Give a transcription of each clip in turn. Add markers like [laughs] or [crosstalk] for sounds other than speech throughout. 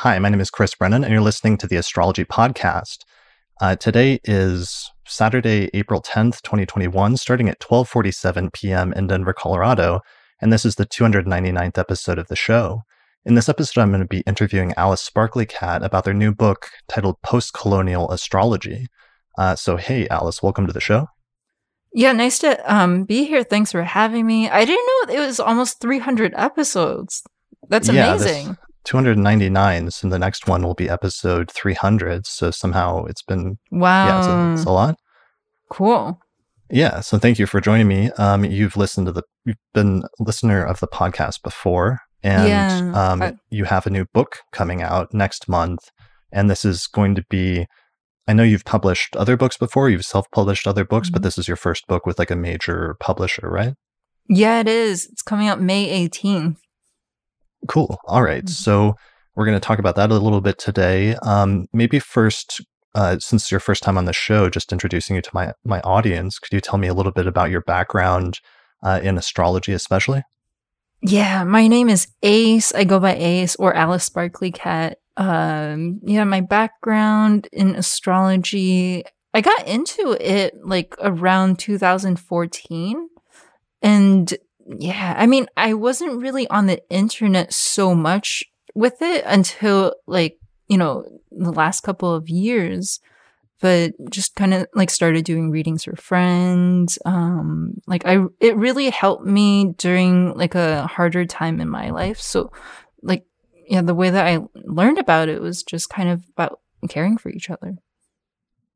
Hi, my name is Chris Brennan, and you're listening to the Astrology Podcast. Uh, today is Saturday, April 10th, 2021, starting at 12:47 p.m. in Denver, Colorado, and this is the 299th episode of the show. In this episode, I'm going to be interviewing Alice Sparkly Kat about their new book titled Post-Colonial Astrology. Uh, so, hey, Alice, welcome to the show. Yeah, nice to um, be here. Thanks for having me. I didn't know it was almost 300 episodes. That's amazing. Yeah, 299 so the next one will be episode 300 so somehow it's been wow yeah it's a, it's a lot. Cool. Yeah so thank you for joining me. Um you've listened to the you've been listener of the podcast before and yeah, um I, you have a new book coming out next month and this is going to be i know you've published other books before you've self-published other books mm-hmm. but this is your first book with like a major publisher right? Yeah it is. It's coming out may 18th Cool. All right. mm-hmm. So we're going to talk about that a little bit today. Um, maybe first, uh, since it's your first time on the show, just introducing you to my my audience, could you tell me a little bit about your background uh, in astrology, especially? Yeah, my name is Ace. I go by Ace or Alice Sparkly Kat. Um, yeah, my background in astrology, I got into it like around 2014. And yeah, I mean, I wasn't really on the internet so much with it until like, you know, the last couple of years, but just kind of like started doing readings for friends. Um, like I, it really helped me during like a harder time in my life. So like, yeah, the way that I learned about it was just kind of about caring for each other.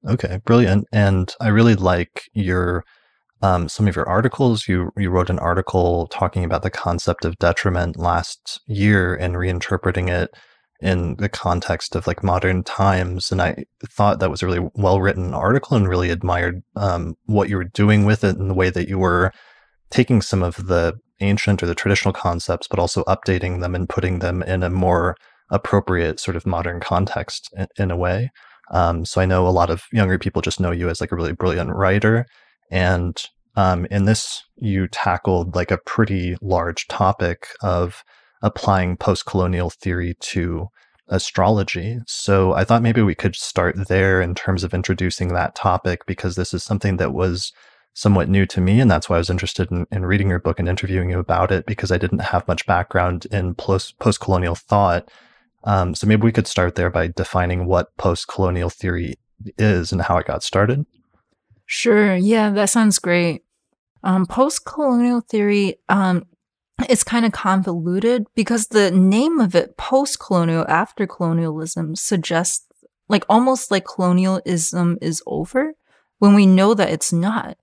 Okay, brilliant. And I really like your um, some of your articles. You you wrote an article talking about the concept of detriment last year and reinterpreting it in the context of like modern times. And I thought that was a really well written article and really admired um, what you were doing with it and the way that you were taking some of the ancient or the traditional concepts, but also updating them and putting them in a more appropriate sort of modern context in, in a way. Um, so I know a lot of younger people just know you as like a really brilliant writer. And um, in this, you tackled like a pretty large topic of applying post colonial theory to astrology. So I thought maybe we could start there in terms of introducing that topic because this is something that was somewhat new to me. And that's why I was interested in, in reading your book and interviewing you about it because I didn't have much background in post colonial thought. Um, so maybe we could start there by defining what post colonial theory is and how it got started. Sure. Yeah, that sounds great. Um, Post colonial theory um, is kind of convoluted because the name of it, post colonial, after colonialism, suggests like almost like colonialism is over when we know that it's not.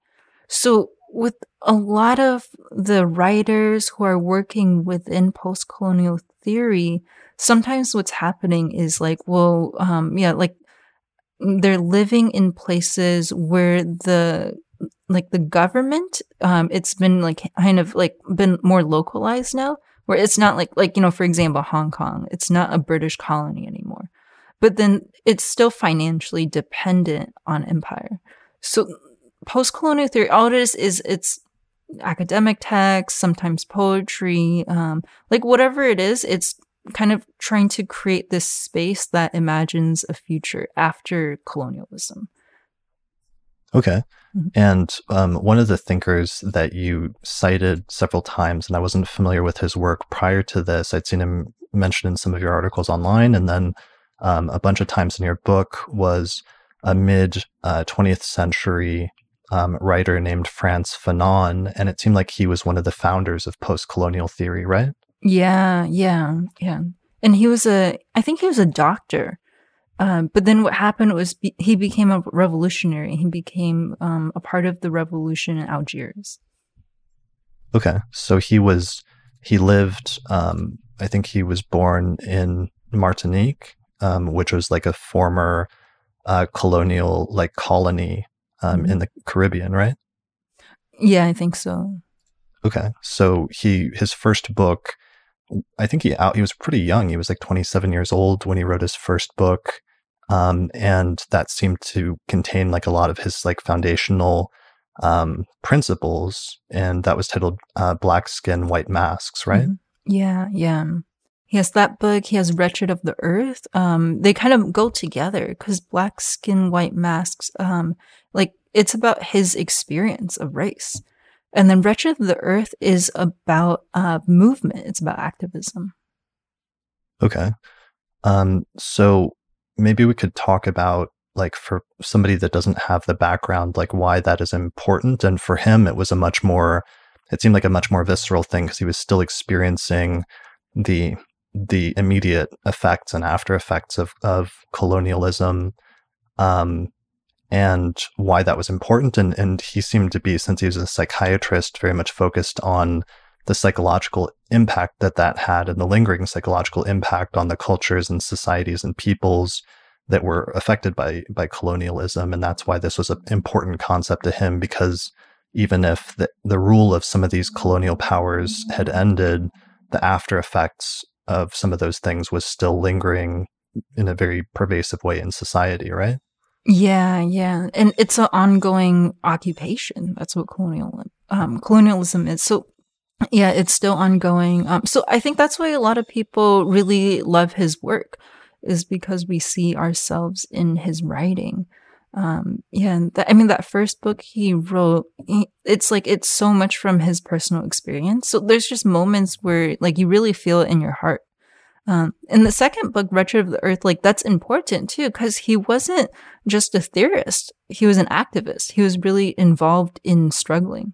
So, with a lot of the writers who are working within post colonial theory, sometimes what's happening is like, well, um, yeah, like they're living in places where the like the government um it's been like kind of like been more localized now where it's not like like you know for example Hong Kong it's not a British colony anymore. But then it's still financially dependent on empire. So post-colonial theory all it is is it's academic text sometimes poetry um like whatever it is it's kind of trying to create this space that imagines a future after colonialism. Okay. Mm-hmm. And um, one of the thinkers that you cited several times, and I wasn't familiar with his work prior to this, I'd seen him mentioned in some of your articles online, and then um, a bunch of times in your book, was a mid uh, 20th century um, writer named Frantz Fanon. And it seemed like he was one of the founders of post colonial theory, right? Yeah, yeah, yeah. And he was a, I think he was a doctor. Um, but then what happened was be- he became a revolutionary. He became um, a part of the revolution in Algiers. Okay, so he was he lived. Um, I think he was born in Martinique, um, which was like a former uh, colonial like colony um, mm-hmm. in the Caribbean, right? Yeah, I think so. Okay, so he his first book I think he out he was pretty young. He was like 27 years old when he wrote his first book. Um, and that seemed to contain like a lot of his like foundational um, principles, and that was titled uh, "Black Skin, White Masks," right? Mm-hmm. Yeah, yeah. He has that book. He has Wretched of the Earth. Um, they kind of go together because Black Skin, White Masks, um, like it's about his experience of race. And then Wretched the Earth is about uh, movement. It's about activism. Okay. Um, so maybe we could talk about like for somebody that doesn't have the background, like why that is important. And for him, it was a much more, it seemed like a much more visceral thing because he was still experiencing the the immediate effects and after effects of of colonialism, um, and why that was important. And and he seemed to be, since he was a psychiatrist, very much focused on the psychological impact that that had and the lingering psychological impact on the cultures and societies and peoples that were affected by by colonialism and that's why this was an important concept to him because even if the, the rule of some of these colonial powers had ended the after effects of some of those things was still lingering in a very pervasive way in society right yeah yeah and it's an ongoing occupation that's what colonial um, colonialism is so yeah it's still ongoing um, so i think that's why a lot of people really love his work is because we see ourselves in his writing. Um, yeah, and that, I mean, that first book he wrote, he, it's like it's so much from his personal experience. So there's just moments where like you really feel it in your heart. Um, in the second book, Wretched of the Earth, like that's important too, because he wasn't just a theorist. He was an activist. He was really involved in struggling.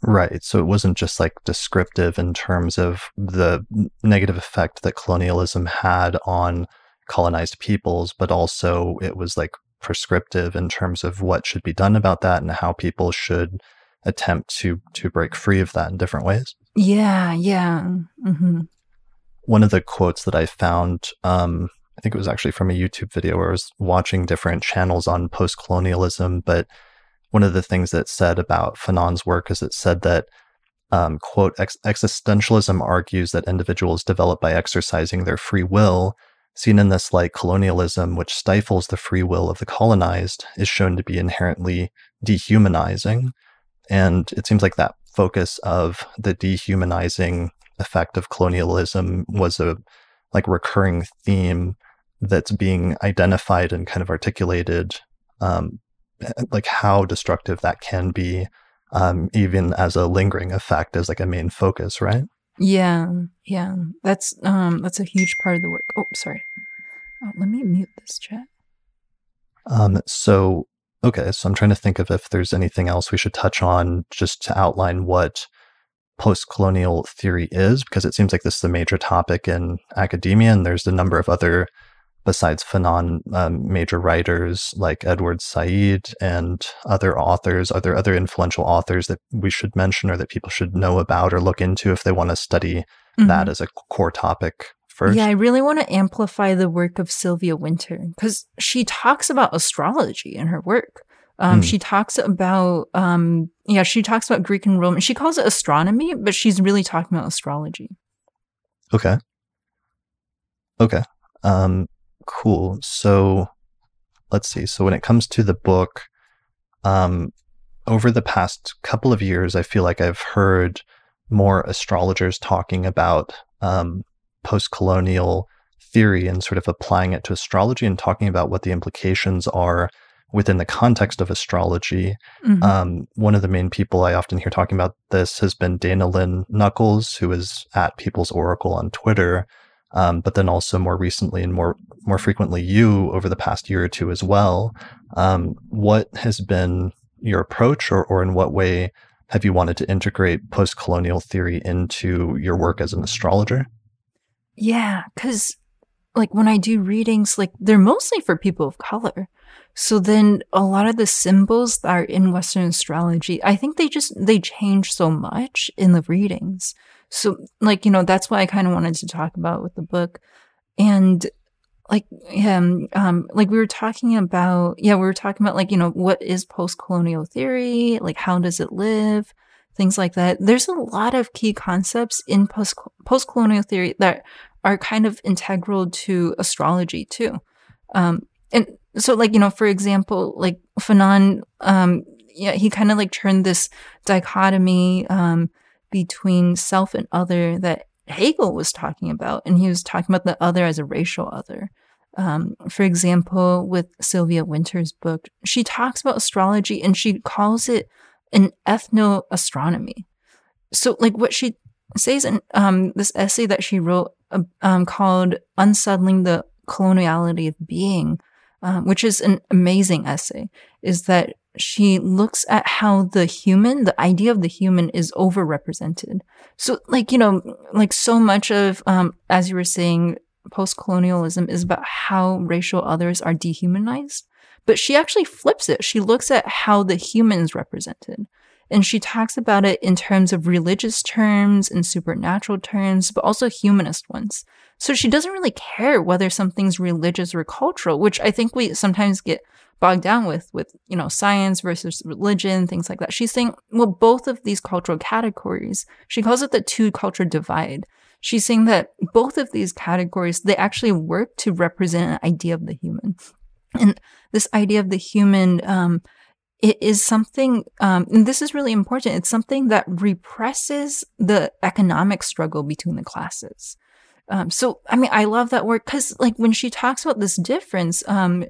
Right. So it wasn't just like descriptive in terms of the negative effect that colonialism had on colonized peoples, but also it was like prescriptive in terms of what should be done about that and how people should attempt to to break free of that in different ways. Yeah, yeah. Mm-hmm. One of the quotes that I found, um, I think it was actually from a YouTube video where I was watching different channels on post colonialism, but one of the things that said about Fanon's work is it said that, um, quote, Ex- existentialism argues that individuals develop by exercising their free will, seen in this light, colonialism, which stifles the free will of the colonized, is shown to be inherently dehumanizing. And it seems like that focus of the dehumanizing effect of colonialism was a like recurring theme that's being identified and kind of articulated um, like how destructive that can be, um, even as a lingering effect, as like a main focus, right? Yeah, yeah, that's um, that's a huge part of the work. Oh, sorry. Oh, let me mute this chat. Um, so okay, so I'm trying to think of if there's anything else we should touch on just to outline what post-colonial theory is, because it seems like this is a major topic in academia, and there's a number of other besides Fanon, um, major writers like Edward Said and other authors? Are there other influential authors that we should mention or that people should know about or look into if they want to study mm-hmm. that as a core topic first? Yeah, I really want to amplify the work of Sylvia Wynter because she talks about astrology in her work. Um, mm. She talks about, um, yeah, she talks about Greek and Roman. She calls it astronomy, but she's really talking about astrology. Okay. Okay. Um, Cool. So let's see. So when it comes to the book, um, over the past couple of years, I feel like I've heard more astrologers talking about um, post colonial theory and sort of applying it to astrology and talking about what the implications are within the context of astrology. Mm-hmm. Um, one of the main people I often hear talking about this has been Dayna Lynn Nuckolls, who is at People's Oracle on Twitter um, but then also more recently and more more frequently you over the past year or two as well. Um, what has been your approach, or or in what way have you wanted to integrate post colonial theory into your work as an astrologer? Yeah, because like when I do readings, like they're mostly for people of color. So then a lot of the symbols that are in Western astrology, I think they just they change so much in the readings. So, like, you know, that's why I kind of wanted to talk about with the book. And like, um, um, like we were talking about, yeah, we were talking about like, you know, what is post-colonial theory? Like, how does it live? Things like that. There's a lot of key concepts in post post-colonial theory that are kind of integral to astrology too. Um, and so like, you know, for example, like Fanon, um, yeah, he kind of like turned this dichotomy, um, between self and other that Hegel was talking about, and he was talking about the other as a racial other. Um, for example, with Sylvia Wynter's book, she talks about astrology and she calls it an ethno astronomy. So, like what she says in um, this essay that she wrote um, called Unsettling the Coloniality of Being, um, which is an amazing essay, is that she looks at how the human, the idea of the human is overrepresented. So, like, you know, like so much of, um, as you were saying, post colonialism is about how racial others are dehumanized. But she actually flips it. She looks at how the human is represented. And she talks about it in terms of religious terms and supernatural terms, but also humanist ones. So she doesn't really care whether something's religious or cultural, which I think we sometimes get bogged down with, with, you know, science versus religion, things like that. She's saying, well, both of these cultural categories, she calls it the two culture divide. She's saying that both of these categories, they actually work to represent an idea of the human. And this idea of the human, um, it is something, um, and this is really important. It's something that represses the economic struggle between the classes. Um, so, I mean, I love that word because, like, when she talks about this difference um,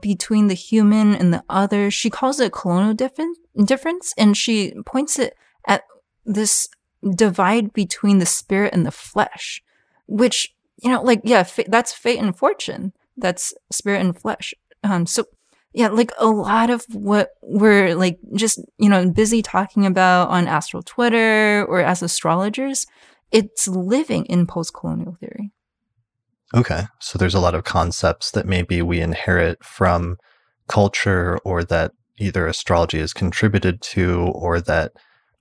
between the human and the other, she calls it colonial difference, difference, and she points it at this divide between the spirit and the flesh, which you know, like, yeah, fa- that's fate and fortune. That's spirit and flesh. Um, so yeah, like a lot of what we're like just, you know, busy talking about on astral Twitter or as astrologers, it's living in post colonial theory. Okay. So there's a lot of concepts that maybe we inherit from culture or that either astrology has contributed to or that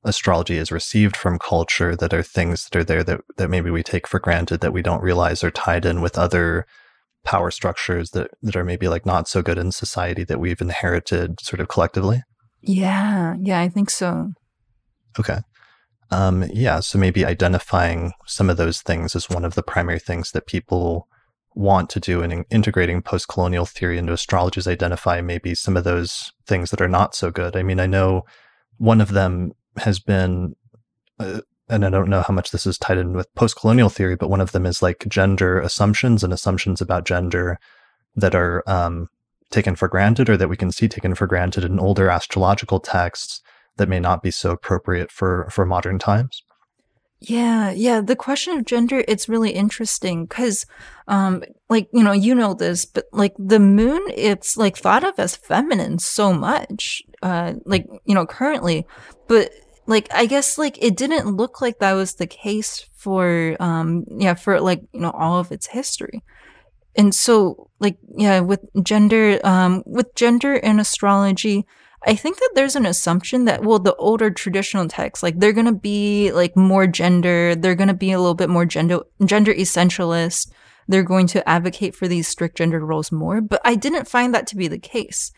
astrology is received from culture that are things that are there that, that maybe we take for granted that we don't realize are tied in with other power structures that, that are maybe like not so good in society that we've inherited sort of collectively? Yeah, yeah, I think so. Okay. Um, yeah, so maybe identifying some of those things is one of the primary things that people want to do in integrating post colonial theory into astrology is identify maybe some of those things that are not so good. I mean, I know one of them has been uh, and I don't know how much this is tied in with post colonial theory, but one of them is like gender assumptions and assumptions about gender that are um, taken for granted or that we can see taken for granted in older astrological texts that may not be so appropriate for, for modern times. Yeah, yeah. The question of gender, it's really interesting because, um, like, you know, you know this, but like the moon, it's like thought of as feminine so much, uh, like, you know, currently, but like I guess like it didn't look like that was the case for um yeah for like you know all of its history. And so like yeah with gender um with gender in astrology I think that there's an assumption that well the older traditional texts like they're to be like more gender they're to be a little bit more gender gender essentialist they're going to advocate for these strict gender roles more but I didn't find that to be the case.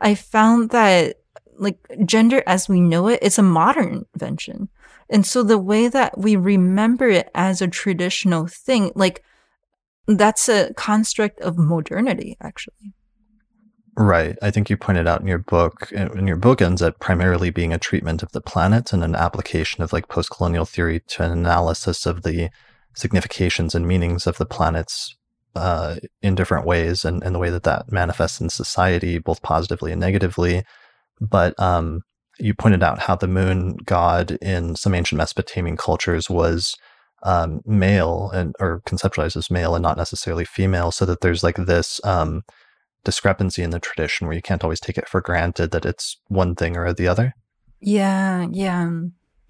I found that like gender as we know it, it's a modern invention. And so the way that we remember it as a traditional thing, like that's a construct of modernity, actually. Right. I think you pointed out in your book, and your book ends up primarily being a treatment of the planet and an application of like post colonial theory to an analysis of the significations and meanings of the planets uh, in different ways and, and the way that that manifests in society, both positively and negatively. But um, you pointed out how the moon god in some ancient Mesopotamian cultures was um, male and or conceptualized as male and not necessarily female, so that there's like this um, discrepancy in the tradition where you can't always take it for granted that it's one thing or the other. Yeah, yeah.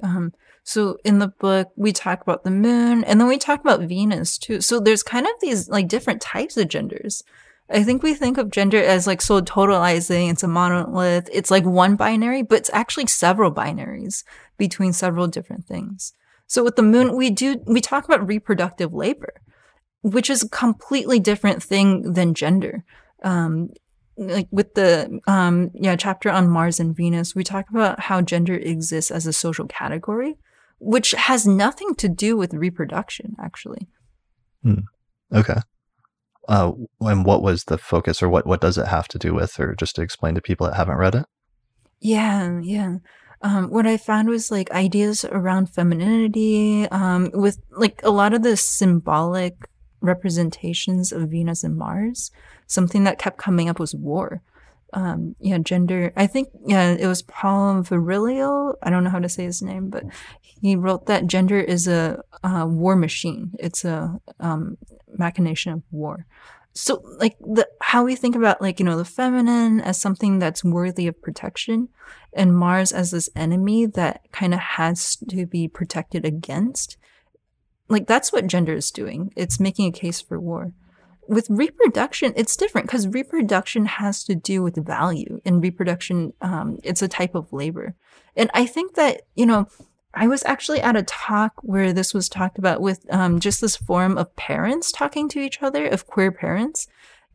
Um, so in the book, we talk about the moon, and then we talk about Venus too. So there's kind of these like different types of genders. I think we think of gender as like so totalizing. It's a monolith. It's like one binary, but it's actually several binaries between several different things. So with the moon, we do, we talk about reproductive labor, which is a completely different thing than gender. Um, like with the um yeah chapter on Mars and Venus, we talk about how gender exists as a social category, which has nothing to do with reproduction, actually. Hmm. Okay. Uh, and what was the focus, or what what does it have to do with, or just to explain to people that haven't read it? Yeah, yeah. um, what I found was like ideas around femininity, um, with like a lot of the symbolic representations of Venus and Mars. Something that kept coming up was war. Um, yeah, gender. I think yeah, it was Paul Virilio. I don't know how to say his name, but he wrote that gender is a, a war machine. It's a um, machination of war. So like the how we think about like you know the feminine as something that's worthy of protection and mars as this enemy that kind of has to be protected against like that's what gender is doing. It's making a case for war. With reproduction it's different because reproduction has to do with value and reproduction um, it's a type of labor. And i think that you know I was actually at a talk where this was talked about with um, just this form of parents talking to each other, of queer parents.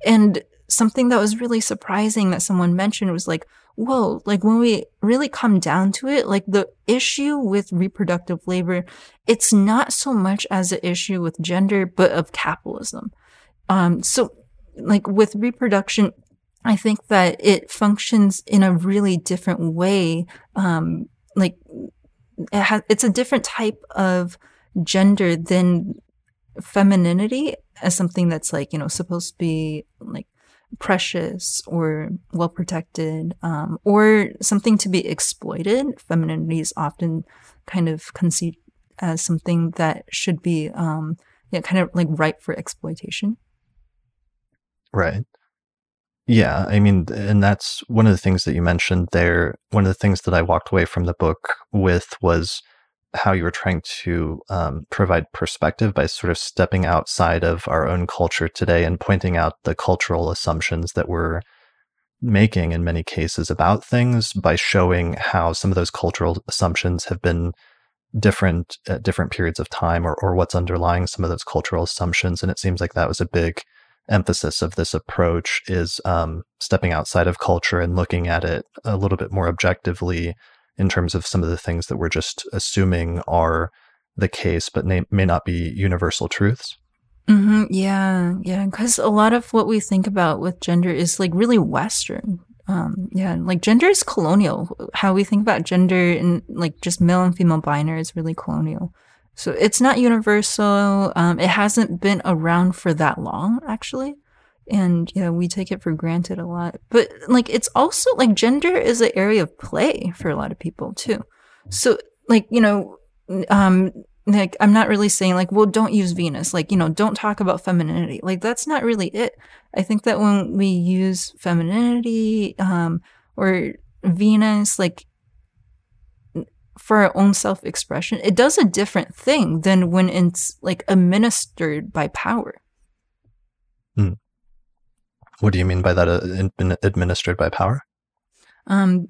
And something that was really surprising that someone mentioned was like, whoa, like when we really come down to it, like the issue with reproductive labor, it's not so much as an issue with gender, but of capitalism. Um, so like with reproduction, I think that it functions in a really different way. Um, like it has, it's a different type of gender than femininity as something that's like you know supposed to be like precious or well protected um, or something to be exploited. Femininity is often kind of conceived as something that should be um, yeah, kind of like ripe for exploitation. Right yeah, I mean, and that's one of the things that you mentioned there. One of the things that I walked away from the book with was how you were trying to um, provide perspective by sort of stepping outside of our own culture today and pointing out the cultural assumptions that we're making in many cases about things by showing how some of those cultural assumptions have been different at different periods of time or, or what's underlying some of those cultural assumptions. And it seems like that was a big emphasis of this approach is um, stepping outside of culture and looking at it a little bit more objectively in terms of some of the things that we're just assuming are the case, but may, may not be universal truths. Mm-hmm. Yeah, yeah. Because a lot of what we think about with gender is like really Western. Um, yeah, like gender is colonial. How we think about gender and like just male and female binary is really colonial. So it's not universal. Um, it hasn't been around for that long, actually. And yeah, we take it for granted a lot. But like, it's also like gender is an area of play for a lot of people too. So like, you know, um, like I'm not really saying like, well, don't use Venus. Like, you know, don't talk about femininity. Like that's not really it. I think that when we use femininity, um, or Venus, like for our own self expression, it does a different thing than when it's like administered by power. Hmm. What do you mean by that? Uh, administered by power? Um,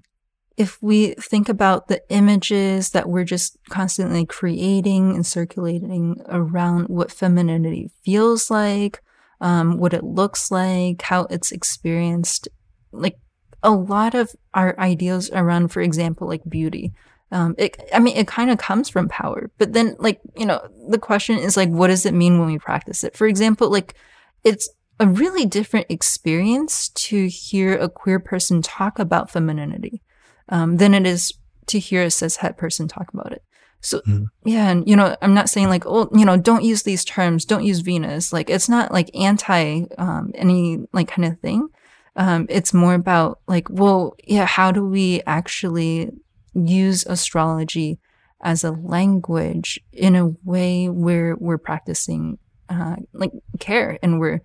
if we think about the images that we're just constantly creating and circulating around what femininity feels like, um, what it looks like, how it's experienced, like a lot of our ideas around, for example, like beauty, um, it, I mean, it kind of comes from power, but then like, you know, the question is like, what does it mean when we practice it? For example, like it's a really different experience to hear a queer person talk about femininity, um, than it is to hear a cis het person talk about it. So mm. yeah, and you know, I'm not saying like, oh, you know, don't use these terms, don't use Venus. Like, it's not like anti um, any like kind of thing. Um, it's more about like, well, yeah, how do we actually use astrology as a language in a way where we're practicing uh, like care and we're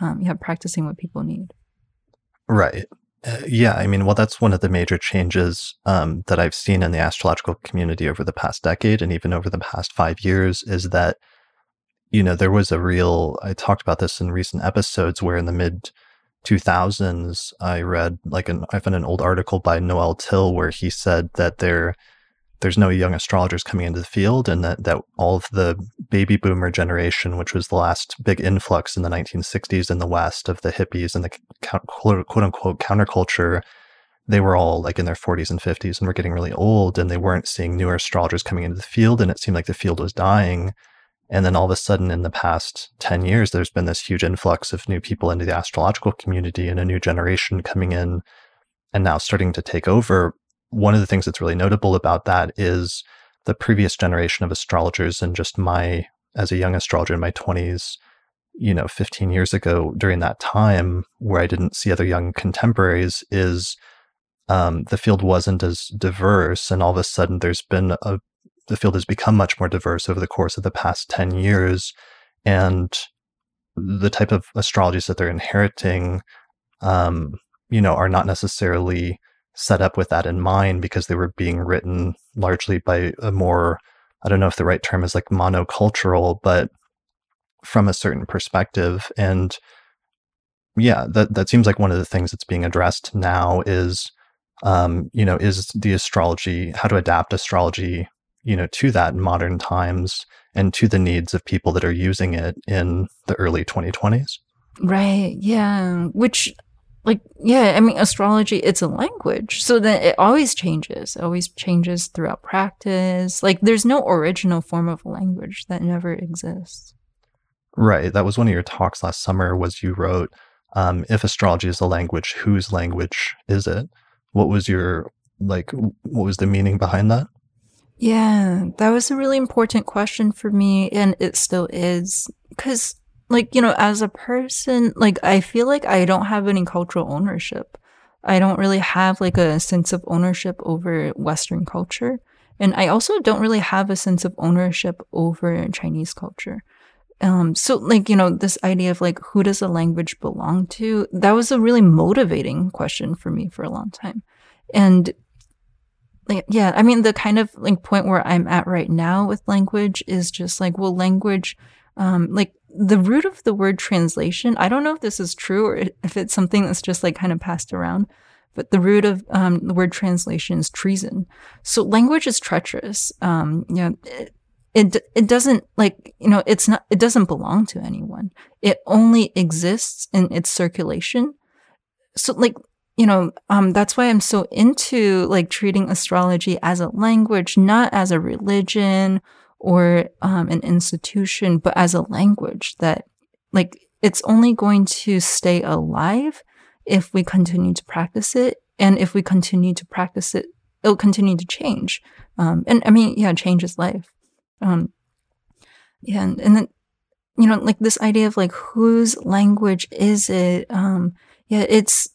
um, yeah practicing what people need. Right. Uh, yeah i mean well that's one of the major changes um, that i've seen in the astrological community over the past decade and even over the past five years is that you know there was a real i talked about this in recent episodes where in the mid 2000s, I read like an I found an old article by Noel Tyl where he said that there there's no young astrologers coming into the field, and that that all of the baby boomer generation, which was the last big influx in the 1960s in the West of the hippies and the quote, quote unquote counterculture, they were all like in their 40s and 50s and were getting really old, and they weren't seeing newer astrologers coming into the field, and it seemed like the field was dying. And then all of a sudden, in the past 10 years, there's been this huge influx of new people into the astrological community and a new generation coming in and now starting to take over. one of the things that's really notable about that is the previous generation of astrologers and just my as a young astrologer in my 20s you know 15 years ago during that time where i didn't see other young contemporaries is um, the field wasn't as diverse and all of a sudden there's been a the field has become much more diverse over the course of the past 10 years and the type of astrologies that they're inheriting um, you know are not necessarily set up with that in mind because they were being written largely by a more I don't know if the right term is like monocultural, but from a certain perspective. And yeah, that that seems like one of the things that's being addressed now is um, you know, is the astrology, how to adapt astrology, you know, to that in modern times and to the needs of people that are using it in the early 2020s. Right. Yeah. Which like yeah i mean astrology it's a language so that it always changes it always changes throughout practice like there's no original form of language that never exists right that was one of your talks last summer was you wrote um, if astrology is a language whose language is it what was your like what was the meaning behind that yeah that was a really important question for me and it still is because like you know as a person like i feel like i don't have any cultural ownership. I don't really have like a sense of ownership over western culture and i also don't really have a sense of ownership over chinese culture. Um so like you know this idea of like who does a language belong to that was a really motivating question for me for a long time. And like yeah i mean the kind of like point where i'm at right now with language is just like well language um like the root of the word translation, I don't know if this is true or [laughs] if it's something that's just like kind of passed around, but the root of um, the word translation is treason. So language is treacherous. Um, you know, it, it, it doesn't like, you know, it's not, it doesn't belong to anyone. It only exists in its circulation. So like, you know, um, that's why I'm so into like treating astrology as a language, not as a religion or um, an institution, but as a language that, like, it's only going to stay alive if we continue to practice it. And if we continue to practice it, it'll continue to change. Um, and I mean, yeah, change is life. Um, yeah. And, and then, you know, like this idea of like, whose language is it? Um, yeah, it's,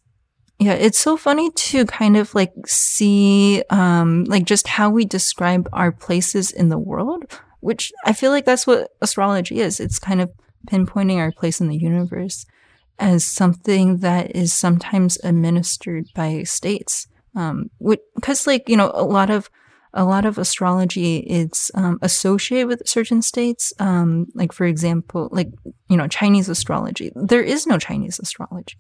yeah, it's so funny to kind of like see um like just how we describe our places in the world, which I feel like that's what astrology is. It's kind of pinpointing our place in the universe as something that is sometimes administered by states. Um, because like you know a lot of a lot of astrology is um, associated with certain states. Um, like for example, like you know Chinese astrology. There is no Chinese astrology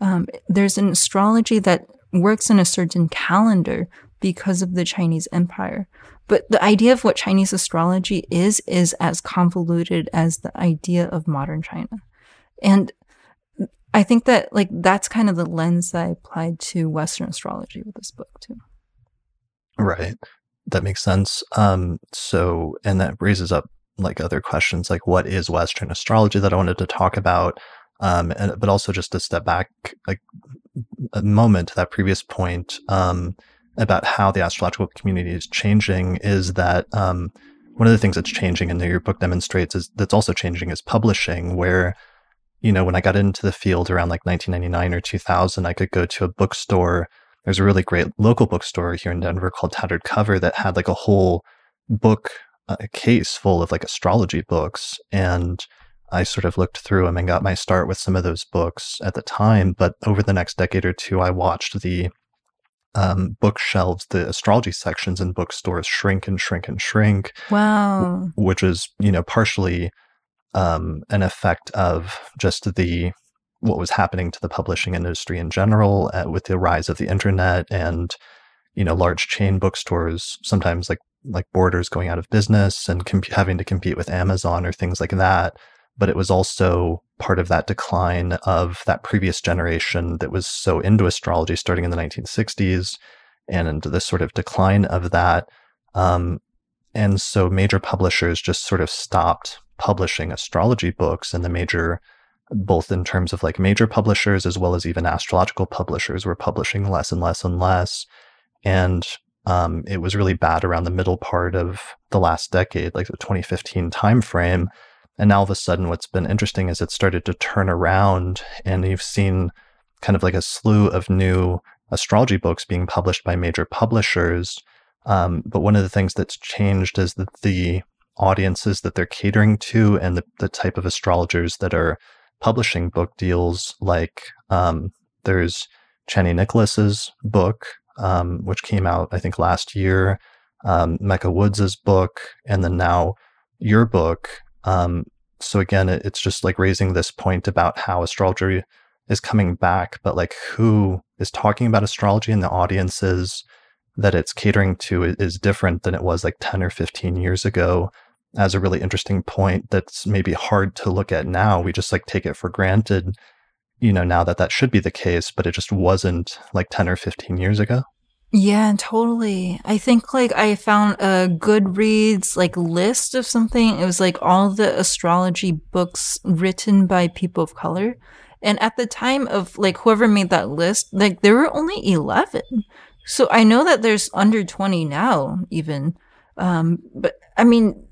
um, there's an astrology that works in a certain calendar because of the Chinese Empire. But the idea of what Chinese astrology is, is as convoluted as the idea of modern China. And I think that, like, that's kind of the lens that I applied to Western astrology with this book, too. Right. That makes sense. Um, so, and that raises up like other questions, like what is Western astrology that I wanted to talk about? Um, and, but also just to step back a moment to that previous point um, about how the astrological community is changing is that um, one of the things that's changing and your book demonstrates is that's also changing is publishing where you know when i got into the field around like 1999 or 2000 i could go to a bookstore. There's a really great local bookstore here in denver called tattered cover that had like a whole book uh, case full of like astrology books and I sort of looked through them and got my start with some of those books at the time. But over the next decade or two, I watched the um, bookshelves, the astrology sections in bookstores shrink and shrink and shrink. Wow. Which is, you know, partially um, an effect of just the what was happening to the publishing industry in general uh, with the rise of the internet and you know large chain bookstores sometimes like like borders going out of business and comp- having to compete with amazon or things like that but it was also part of that decline of that previous generation that was so into astrology starting in the 1960s and this sort of decline of that. Um, and so major publishers just sort of stopped publishing astrology books and the major both in terms of like major publishers as well as even astrological publishers were publishing less and less and less and um, it was really bad around the middle part of the last decade, like the 2015 timeframe. And now all of a sudden, what's been interesting is it started to turn around, and you've seen kind of like a slew of new astrology books being published by major publishers. Um, but one of the things that's changed is that the audiences that they're catering to and the, the type of astrologers that are publishing book deals, like um, there's Chani Nicholas's book, um, which came out, I think, last year, um, Mecca Woods's book, and then now your book. Um, so again, it, it's just like raising this point about how astrology is coming back, but like who is talking about astrology and the audiences that it's catering to is different than it was like 10 or 15 years ago as a really interesting point that's maybe hard to look at now. We just like take it for granted, you know, now that that should be the case, but it just wasn't like 10 or 15 years ago. Yeah, totally. I think like I found a Goodreads like list of something. It was like all the astrology books written by people of color. And at the time of like whoever made that list, like there were only 11. So I know that there's under 20 now even. Um but I mean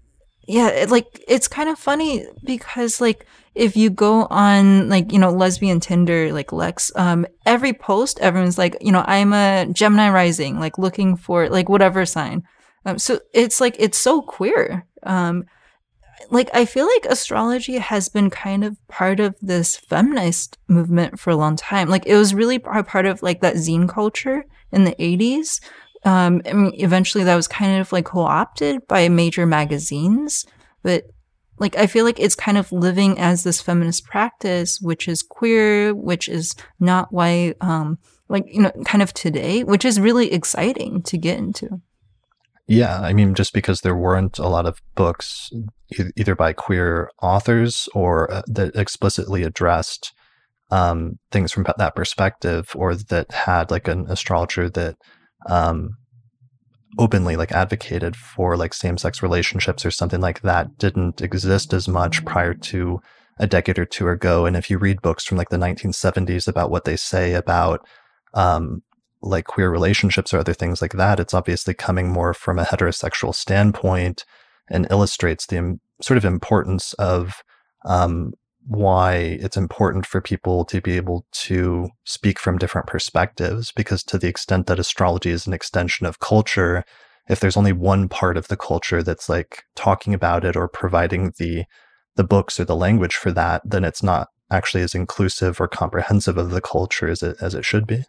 yeah, it, like it's kind of funny because like if you go on like you know lesbian Tinder like Lex, um, every post everyone's like you know I'm a Gemini rising, like looking for like whatever sign. Um, so it's like it's so queer. Um, like I feel like astrology has been kind of part of this feminist movement for a long time. Like it was really part of like that zine culture in the 80s um, I mean, eventually that was kind of like co-opted by major magazines, but like I feel like it's kind of living as this feminist practice, which is queer, which is not white, um, like you know, kind of today, which is really exciting to get into. Yeah, I mean, just because there weren't a lot of books either by queer authors or uh, that explicitly addressed um, things from that perspective, or that had like an astrologer that um, openly like advocated for like same-sex relationships or something like that didn't exist as much prior to a decade or two ago. And if you read books from like the 1970s about what they say about um, like queer relationships or other things like that it's obviously coming more from a heterosexual standpoint and illustrates the sort of importance of um, why it's important for people to be able to speak from different perspectives because to the extent that astrology is an extension of culture if there's only one part of the culture that's like talking about it or providing the the books or the language for that then it's not actually as inclusive or comprehensive of the culture as it as it should be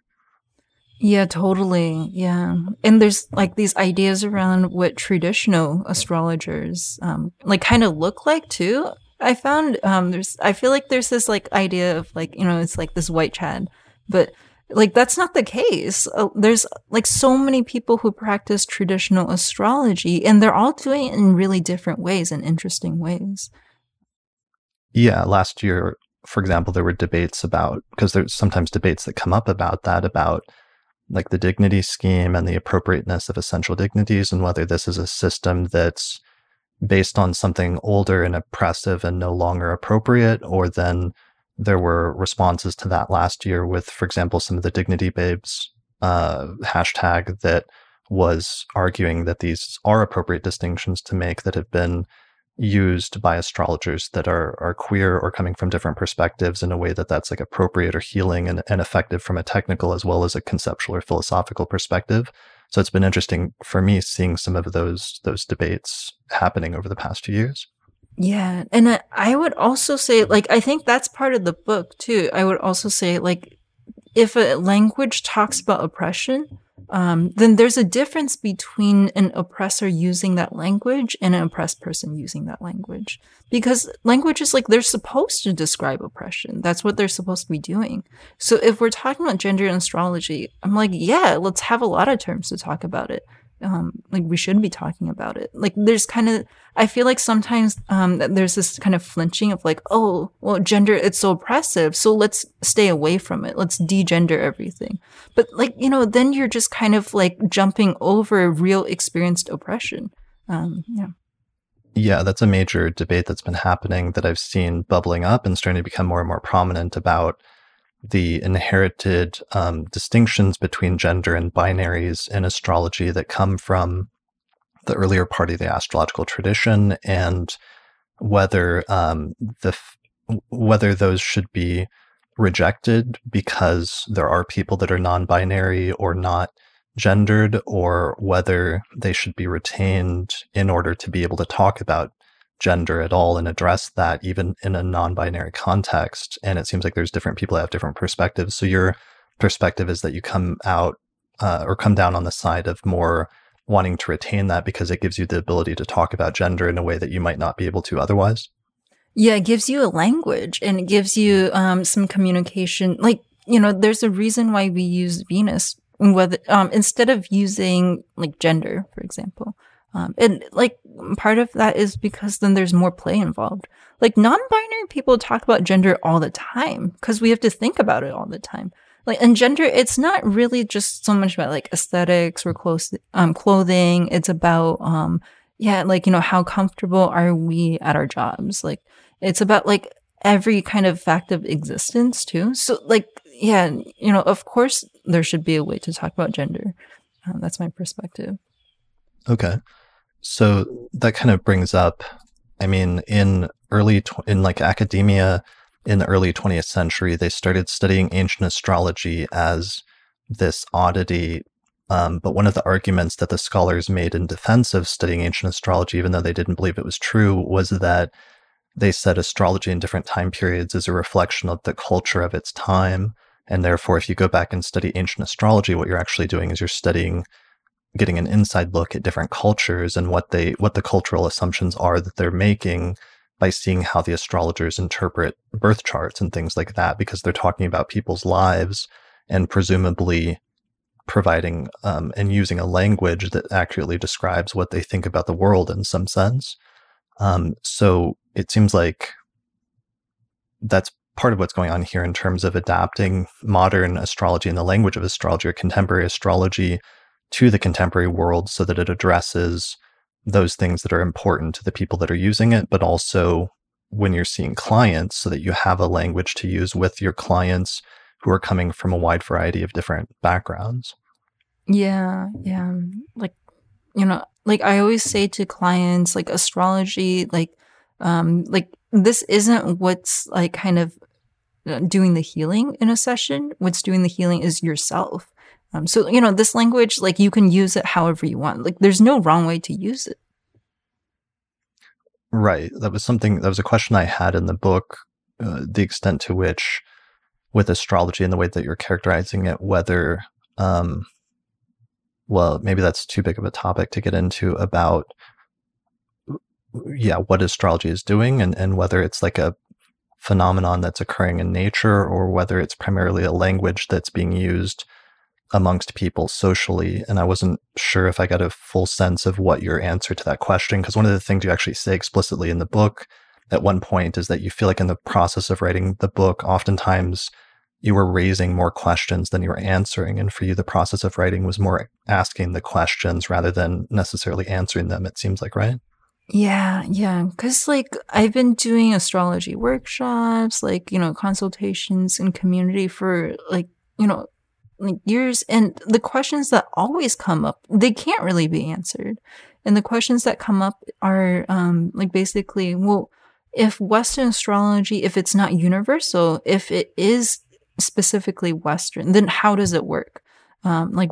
yeah, totally. Yeah. And there's like these ideas around what traditional astrologers um like kind of look like too. I found um there's I feel like there's this like idea of like you know it's like this white Chad, but like that's not the case. Uh, there's like so many people who practice traditional astrology, and they're all doing it in really different ways and interesting ways. Yeah, last year, for example, there were debates about because there's sometimes debates that come up about that about like the dignity scheme and the appropriateness of essential dignities and whether this is a system that's based on something older and oppressive and no longer appropriate, or then there were responses to that last year with, for example, some of the Dignity Babes uh, hashtag that was arguing that these are appropriate distinctions to make that have been used by astrologers that are are queer or coming from different perspectives in a way that that's like appropriate or healing and, and effective from a technical as well as a conceptual or philosophical perspective so it's been interesting for me seeing some of those those debates happening over the past few years. Yeah, and I I would also say like I think that's part of the book too. I would also say like if a language talks about oppression, um, then there's a difference between an oppressor using that language and an oppressed person using that language. Because language is like they're supposed to describe oppression. That's what they're supposed to be doing. So if we're talking about gender and astrology, I'm like, yeah, let's have a lot of terms to talk about it um, like we should be talking about it. Like there's kind of, I feel like sometimes um, there's this kind of flinching of like, oh, well, gender, it's so oppressive, so let's stay away from it. Let's degender everything. But like you know, then you're just kind of like jumping over real experienced oppression. Um, yeah. Yeah, that's a major debate that's been happening that I've seen bubbling up and starting to become more and more prominent about the inherited um, distinctions between gender and binaries in astrology that come from the earlier part of the astrological tradition, and whether um, the whether those should be rejected because there are people that are non-binary or not gendered, or whether they should be retained in order to be able to talk about gender at all and address that even in a non-binary context. And it seems like there's different people that have different perspectives. So your perspective is that you come out uh, or come down on the side of more wanting to retain that because it gives you the ability to talk about gender in a way that you might not be able to otherwise? Yeah it gives you a language and it gives you um, some communication. Like you know there's a reason why we use venus whether um, instead of using like gender for example um, and like part of that is because then there's more play involved. Like non-binary people talk about gender all the time because we have to think about it all the time. Like and gender, it's not really just so much about like aesthetics or clothes, um, clothing. It's about um, yeah, like you know how comfortable are we at our jobs? Like it's about like every kind of fact of existence too. So like yeah, you know, of course there should be a way to talk about gender. Um, that's my perspective. Okay. So that kind of brings up, I mean, in early, tw- in like academia in the early 20th century, they started studying ancient astrology as this oddity. Um, but one of the arguments that the scholars made in defense of studying ancient astrology, even though they didn't believe it was true, was that they said astrology in different time periods is a reflection of the culture of its time. And therefore, if you go back and study ancient astrology, what you're actually doing is you're studying getting an inside look at different cultures and what they what the cultural assumptions are that they're making by seeing how the astrologers interpret birth charts and things like that because they're talking about people's lives and presumably providing um, and using a language that accurately describes what they think about the world in some sense. Um, so it seems like that's part of what's going on here in terms of adapting modern astrology and the language of astrology or contemporary astrology to the contemporary world so that it addresses those things that are important to the people that are using it, but also when you're seeing clients so that you have a language to use with your clients who are coming from a wide variety of different backgrounds. Yeah, yeah. Like, you know, like I always say to clients, like astrology, like, um, like this isn't what's like kind of uh, doing the healing in a session. What's doing the healing is yourself. Um, so, you know, this language, like you can use it however you want. Like there's no wrong way to use it. Right. That was something, that was a question I had in the book, uh, the extent to which, with astrology and the way that you're characterizing it, whether, um, well, maybe that's too big of a topic to get into about, yeah, what astrology is doing and, and whether it's like a phenomenon that's occurring in nature or whether it's primarily a language that's being used amongst people socially. And I wasn't sure if I got a full sense of what your answer to that question. Because one of the things you actually say explicitly in the book at one point is that you feel like in the process of writing the book, oftentimes you were raising more questions than you were answering. And for you, the process of writing was more asking the questions rather than necessarily answering them, it seems like, right? Yeah, yeah. Cause like I've been doing astrology workshops, like, you know, consultations in community for like, you know, like years and the questions that always come up they can't really be answered. And the questions that come up are um like basically well if western astrology if it's not universal if it is specifically western then how does it work? Um like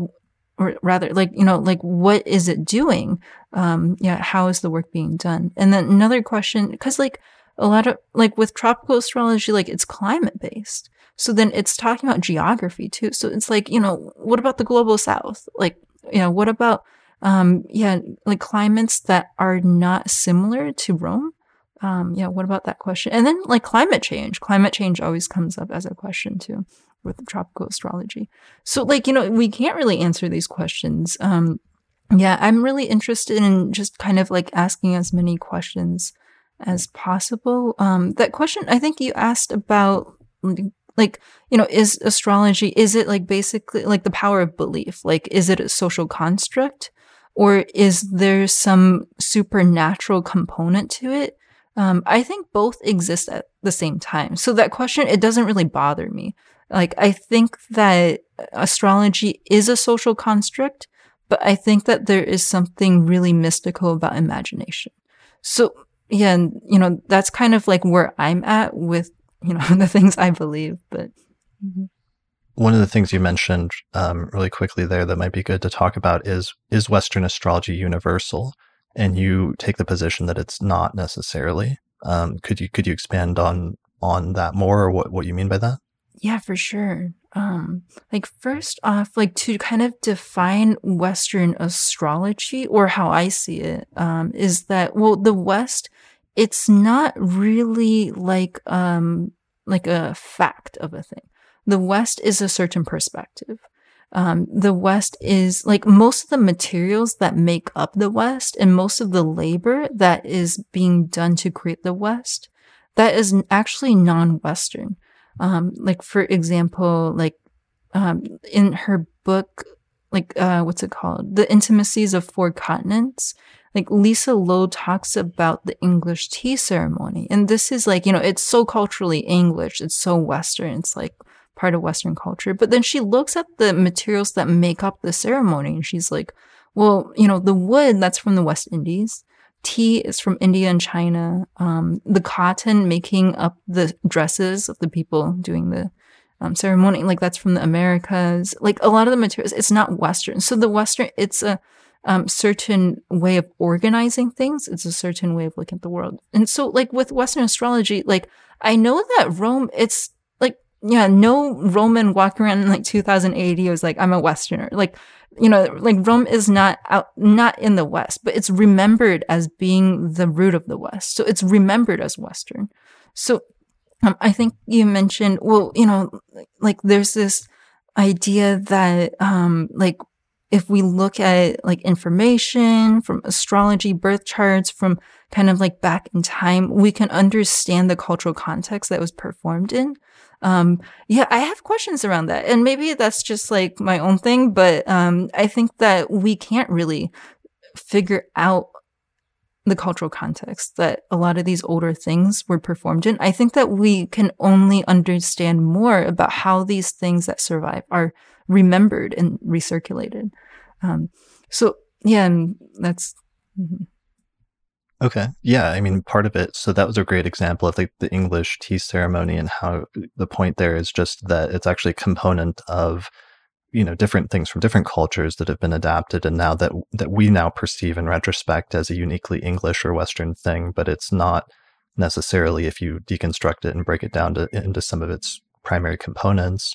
or rather like you know like what is it doing? Um yeah how is the work being done? And then another question because like a lot of like with tropical astrology like it's climate based so then it's talking about geography too. So it's like, you know, what about the global south? Like, you know, what about, um, yeah, like climates that are not similar to Rome? Um, yeah, what about that question? And then like climate change. Climate change always comes up as a question too with tropical astrology. So like, you know, we can't really answer these questions. Um, yeah, I'm really interested in just kind of like asking as many questions as possible. Um, that question I think you asked about like you know is astrology is it like basically like the power of belief? Like is it a social construct? Or is there some supernatural component to it? Um, i think both exist at the same time. So that question it doesn't really bother me. Like, I think that astrology is a social construct, but I think that there is something really mystical about imagination. So, yeah, and, you know, that's kind of like where I'm at with, you know, [laughs] the things I believe, but. Mm-hmm. One of the things you mentioned um, really quickly there that might be good to talk about is is Western astrology universal? And you take the position that it's not necessarily. Um, could you could you expand on on that more, or what what you mean by that? Yeah, for sure. Um, like first off, like to kind of define Western astrology or how I see it, um, is that well, the West, it's not really like um like a fact of a thing. The West is a certain perspective. Um, the West is like most of the materials that make up the West and most of the labor that is being done to create the West, that is actually non-Western. Um, like for example, like um, in her book, like uh, what's it called, The Intimacies of Four Continents. Like Lisa Lowe talks about the English tea ceremony, and this is like you know it's so culturally English, it's so Western. It's like part of Western culture. But then she looks at the materials that make up the ceremony, and she's like, well, you know, the wood that's from the West Indies tea is from India and China. Um, the cotton making up the dresses of the people doing the um, ceremony, like that's from the Americas. Like a lot of the materials, it's not Western. So the Western, it's a um, certain way of organizing things. It's a certain way of looking at the world. And so, like with Western astrology, like I know that Rome, it's like yeah, no Roman walking around in like 2080 was like I'm a Westerner. Like you know, like Rome is not out, not in the West, but it's remembered as being the root of the West. So it's remembered as Western. So um, I think you mentioned, well, you know, like there's this idea that, um, like if we look at like information from astrology, birth charts, from kind of like back in time, we can understand the cultural context that was performed in. Um, yeah, I have questions around that. And maybe that's just like my own thing, but um, I think that we can't really figure out the cultural context that a lot of these older things were performed in. I think that we can only understand more about how these things that survive are remembered and recirculated. Um, so yeah, and that's. Mm-hmm. Okay. Yeah. I mean, part of it. So that was a great example of like the English tea ceremony and how the point there is just that it's actually a component of, you know, different things from different cultures that have been adapted. And now that, that we now perceive in retrospect as a uniquely English or Western thing, but it's not necessarily if you deconstruct it and break it down to, into some of its primary components.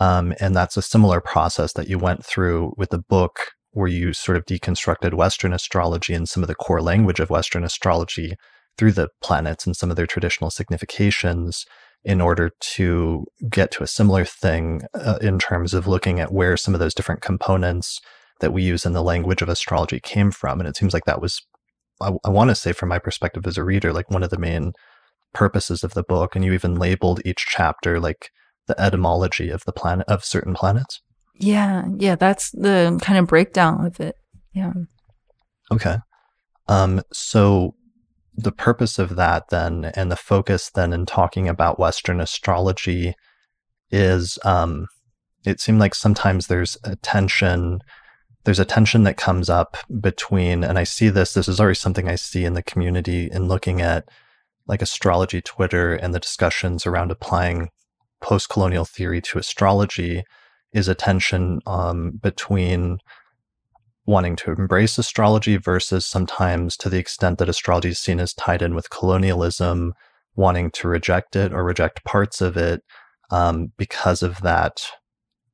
Um, and that's a similar process that you went through with the book where you sort of deconstructed Western astrology and some of the core language of Western astrology through the planets and some of their traditional significations in order to get to a similar thing uh, in terms of looking at where some of those different components that we use in the language of astrology came from. And it seems like that was, I, I want to say, from my perspective as a reader, like one of the main purposes of the book. And you even labeled each chapter like the etymology of the planet of certain planets. Yeah, yeah, that's the kind of breakdown of it. Yeah. Okay. Um, so the purpose of that then and the focus then in talking about Western astrology is um, it seemed like sometimes there's a tension there's a tension that comes up between and I see this this is already something I see in the community in looking at like astrology Twitter and the discussions around applying post-colonial theory to astrology is a tension um, between wanting to embrace astrology versus sometimes to the extent that astrology is seen as tied in with colonialism, wanting to reject it or reject parts of it um, because of that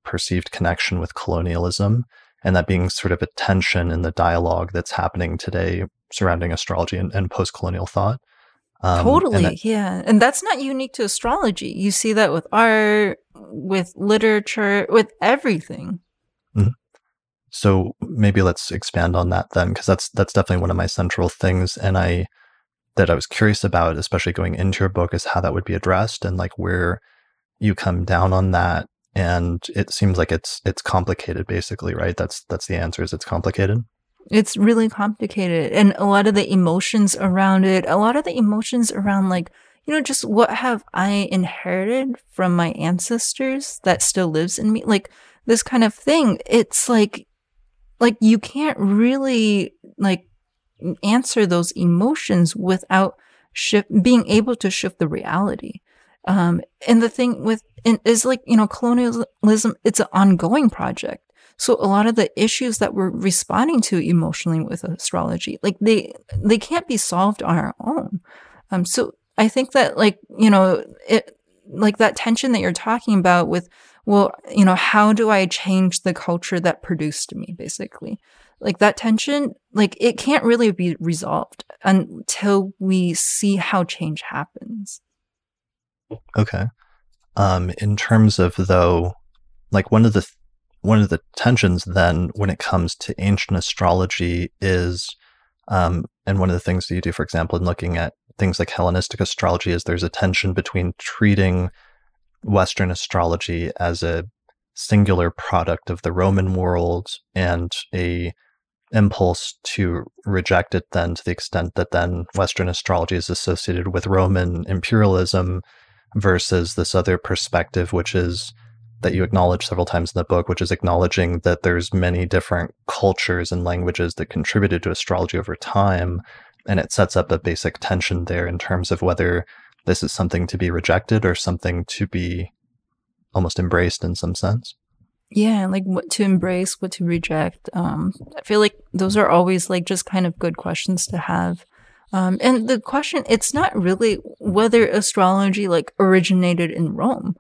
perceived connection with colonialism. And that being sort of a tension in the dialogue that's happening today surrounding astrology and, and post colonial thought. Um, totally, and that, yeah. And that's not unique to astrology. You see that with art, with literature, with everything. Mm-hmm. So maybe let's expand on that then, because that's that's definitely one of my central things, and I that I was curious about, especially going into your book, is how that would be addressed and like where you come down on that. And it seems like it's it's complicated, basically, right? That's that's the answer. Is it's complicated. It's really complicated. And a lot of the emotions around it, a lot of the emotions around like, you know, just what have I inherited from my ancestors that still lives in me? Like this kind of thing. It's like, like you can't really like answer those emotions without shift, being able to shift the reality. Um, and the thing with is like you know colonialism it's an ongoing project so a lot of the issues that we're responding to emotionally with astrology like they they can't be solved on our own. Um so i think that like you know it like that tension that you're talking about with well you know how do i change the culture that produced me basically? Like that tension like it can't really be resolved until we see how change happens. Okay. Um in terms of though like one of the one of the tensions then when it comes to ancient astrology is um and one of the things that you do for example in looking at things like hellenistic astrology is there's a tension between treating western astrology as a singular product of the roman world and a impulse to reject it then to the extent that then Western astrology is associated with Roman imperialism versus this other perspective, which is that you acknowledge several times in the book, which is acknowledging that there's many different cultures and languages that contributed to astrology over time. And it sets up a basic tension there in terms of whether this is something to be rejected or something to be almost embraced in some sense. Yeah like what to embrace what to reject um i feel like those are always like just kind of good questions to have. Um and the question it's not really whether astrology like originated in rome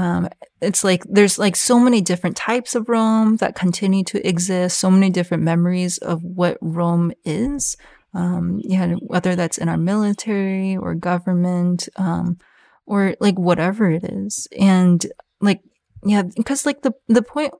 um it's like there's like so many different types of rome that continue to exist so many different memories of what rome is um yeah whether that's in our military or government um or like whatever it is and like yeah, because like the the point,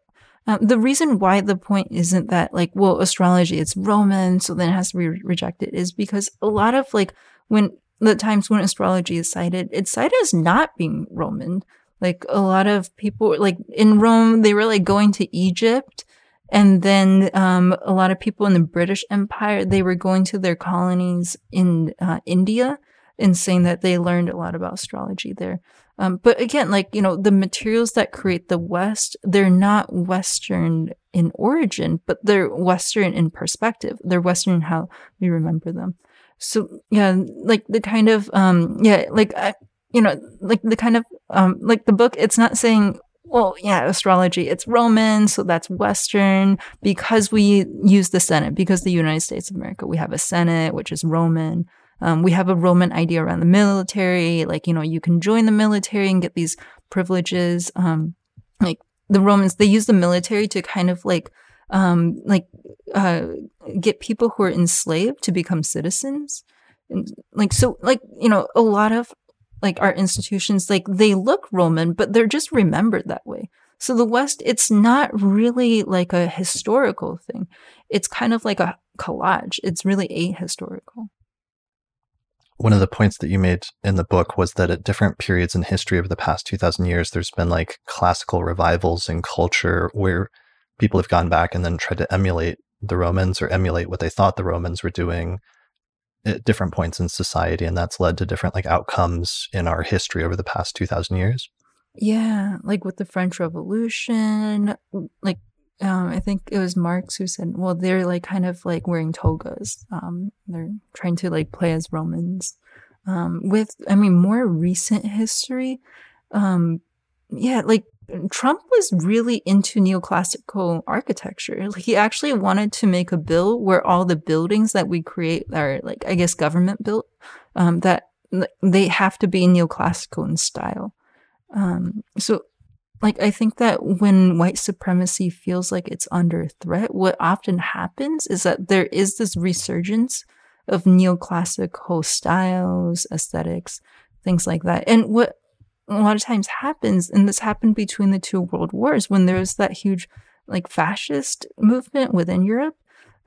uh, the reason why the point isn't that like well astrology it's Roman, so then it has to be re- rejected is because a lot of like when the times when astrology is cited, it's cited as not being Roman. Like a lot of people, like in Rome, they were like going to Egypt. And then um, a lot of people in the British Empire, they were going to their colonies in uh, India and saying that they learned a lot about astrology there. Um, but again, like, you know, the materials that create the West, they're not Western in origin, but they're Western in perspective. They're Western in how we remember them. So, yeah, like the kind of, um, yeah, like, I, you know, like the kind of, um, like the book, it's not saying, well, yeah, astrology, it's Roman, so that's Western because we use the Senate, because the United States of America, we have a Senate, which is Roman. Um, we have a Roman idea around the military, like, you know, you can join the military and get these privileges. Um, like the Romans, they use the military to kind of like, um, like, uh, get people who are enslaved to become citizens. And like, so, like, you know, a lot of like our institutions, like they look Roman, but they're just remembered that way. So the West, it's not really like a historical thing. It's kind of like a collage. It's really ahistorical one of the points that you made in the book was that at different periods in history over the past 2000 years there's been like classical revivals in culture where people have gone back and then tried to emulate the romans or emulate what they thought the romans were doing at different points in society and that's led to different like outcomes in our history over the past 2000 years yeah like with the french revolution like um, I think it was Marx who said, well, they're like kind of like wearing togas. Um, they're trying to like play as Romans. Um, with, I mean, more recent history, um, yeah, like Trump was really into neoclassical architecture. Like, he actually wanted to make a bill where all the buildings that we create are like, I guess, government built, um, that they have to be neoclassical in style. Um, so like I think that when white supremacy feels like it's under threat, what often happens is that there is this resurgence of neoclassical styles, aesthetics, things like that. And what a lot of times happens, and this happened between the two world wars when there was that huge like fascist movement within Europe.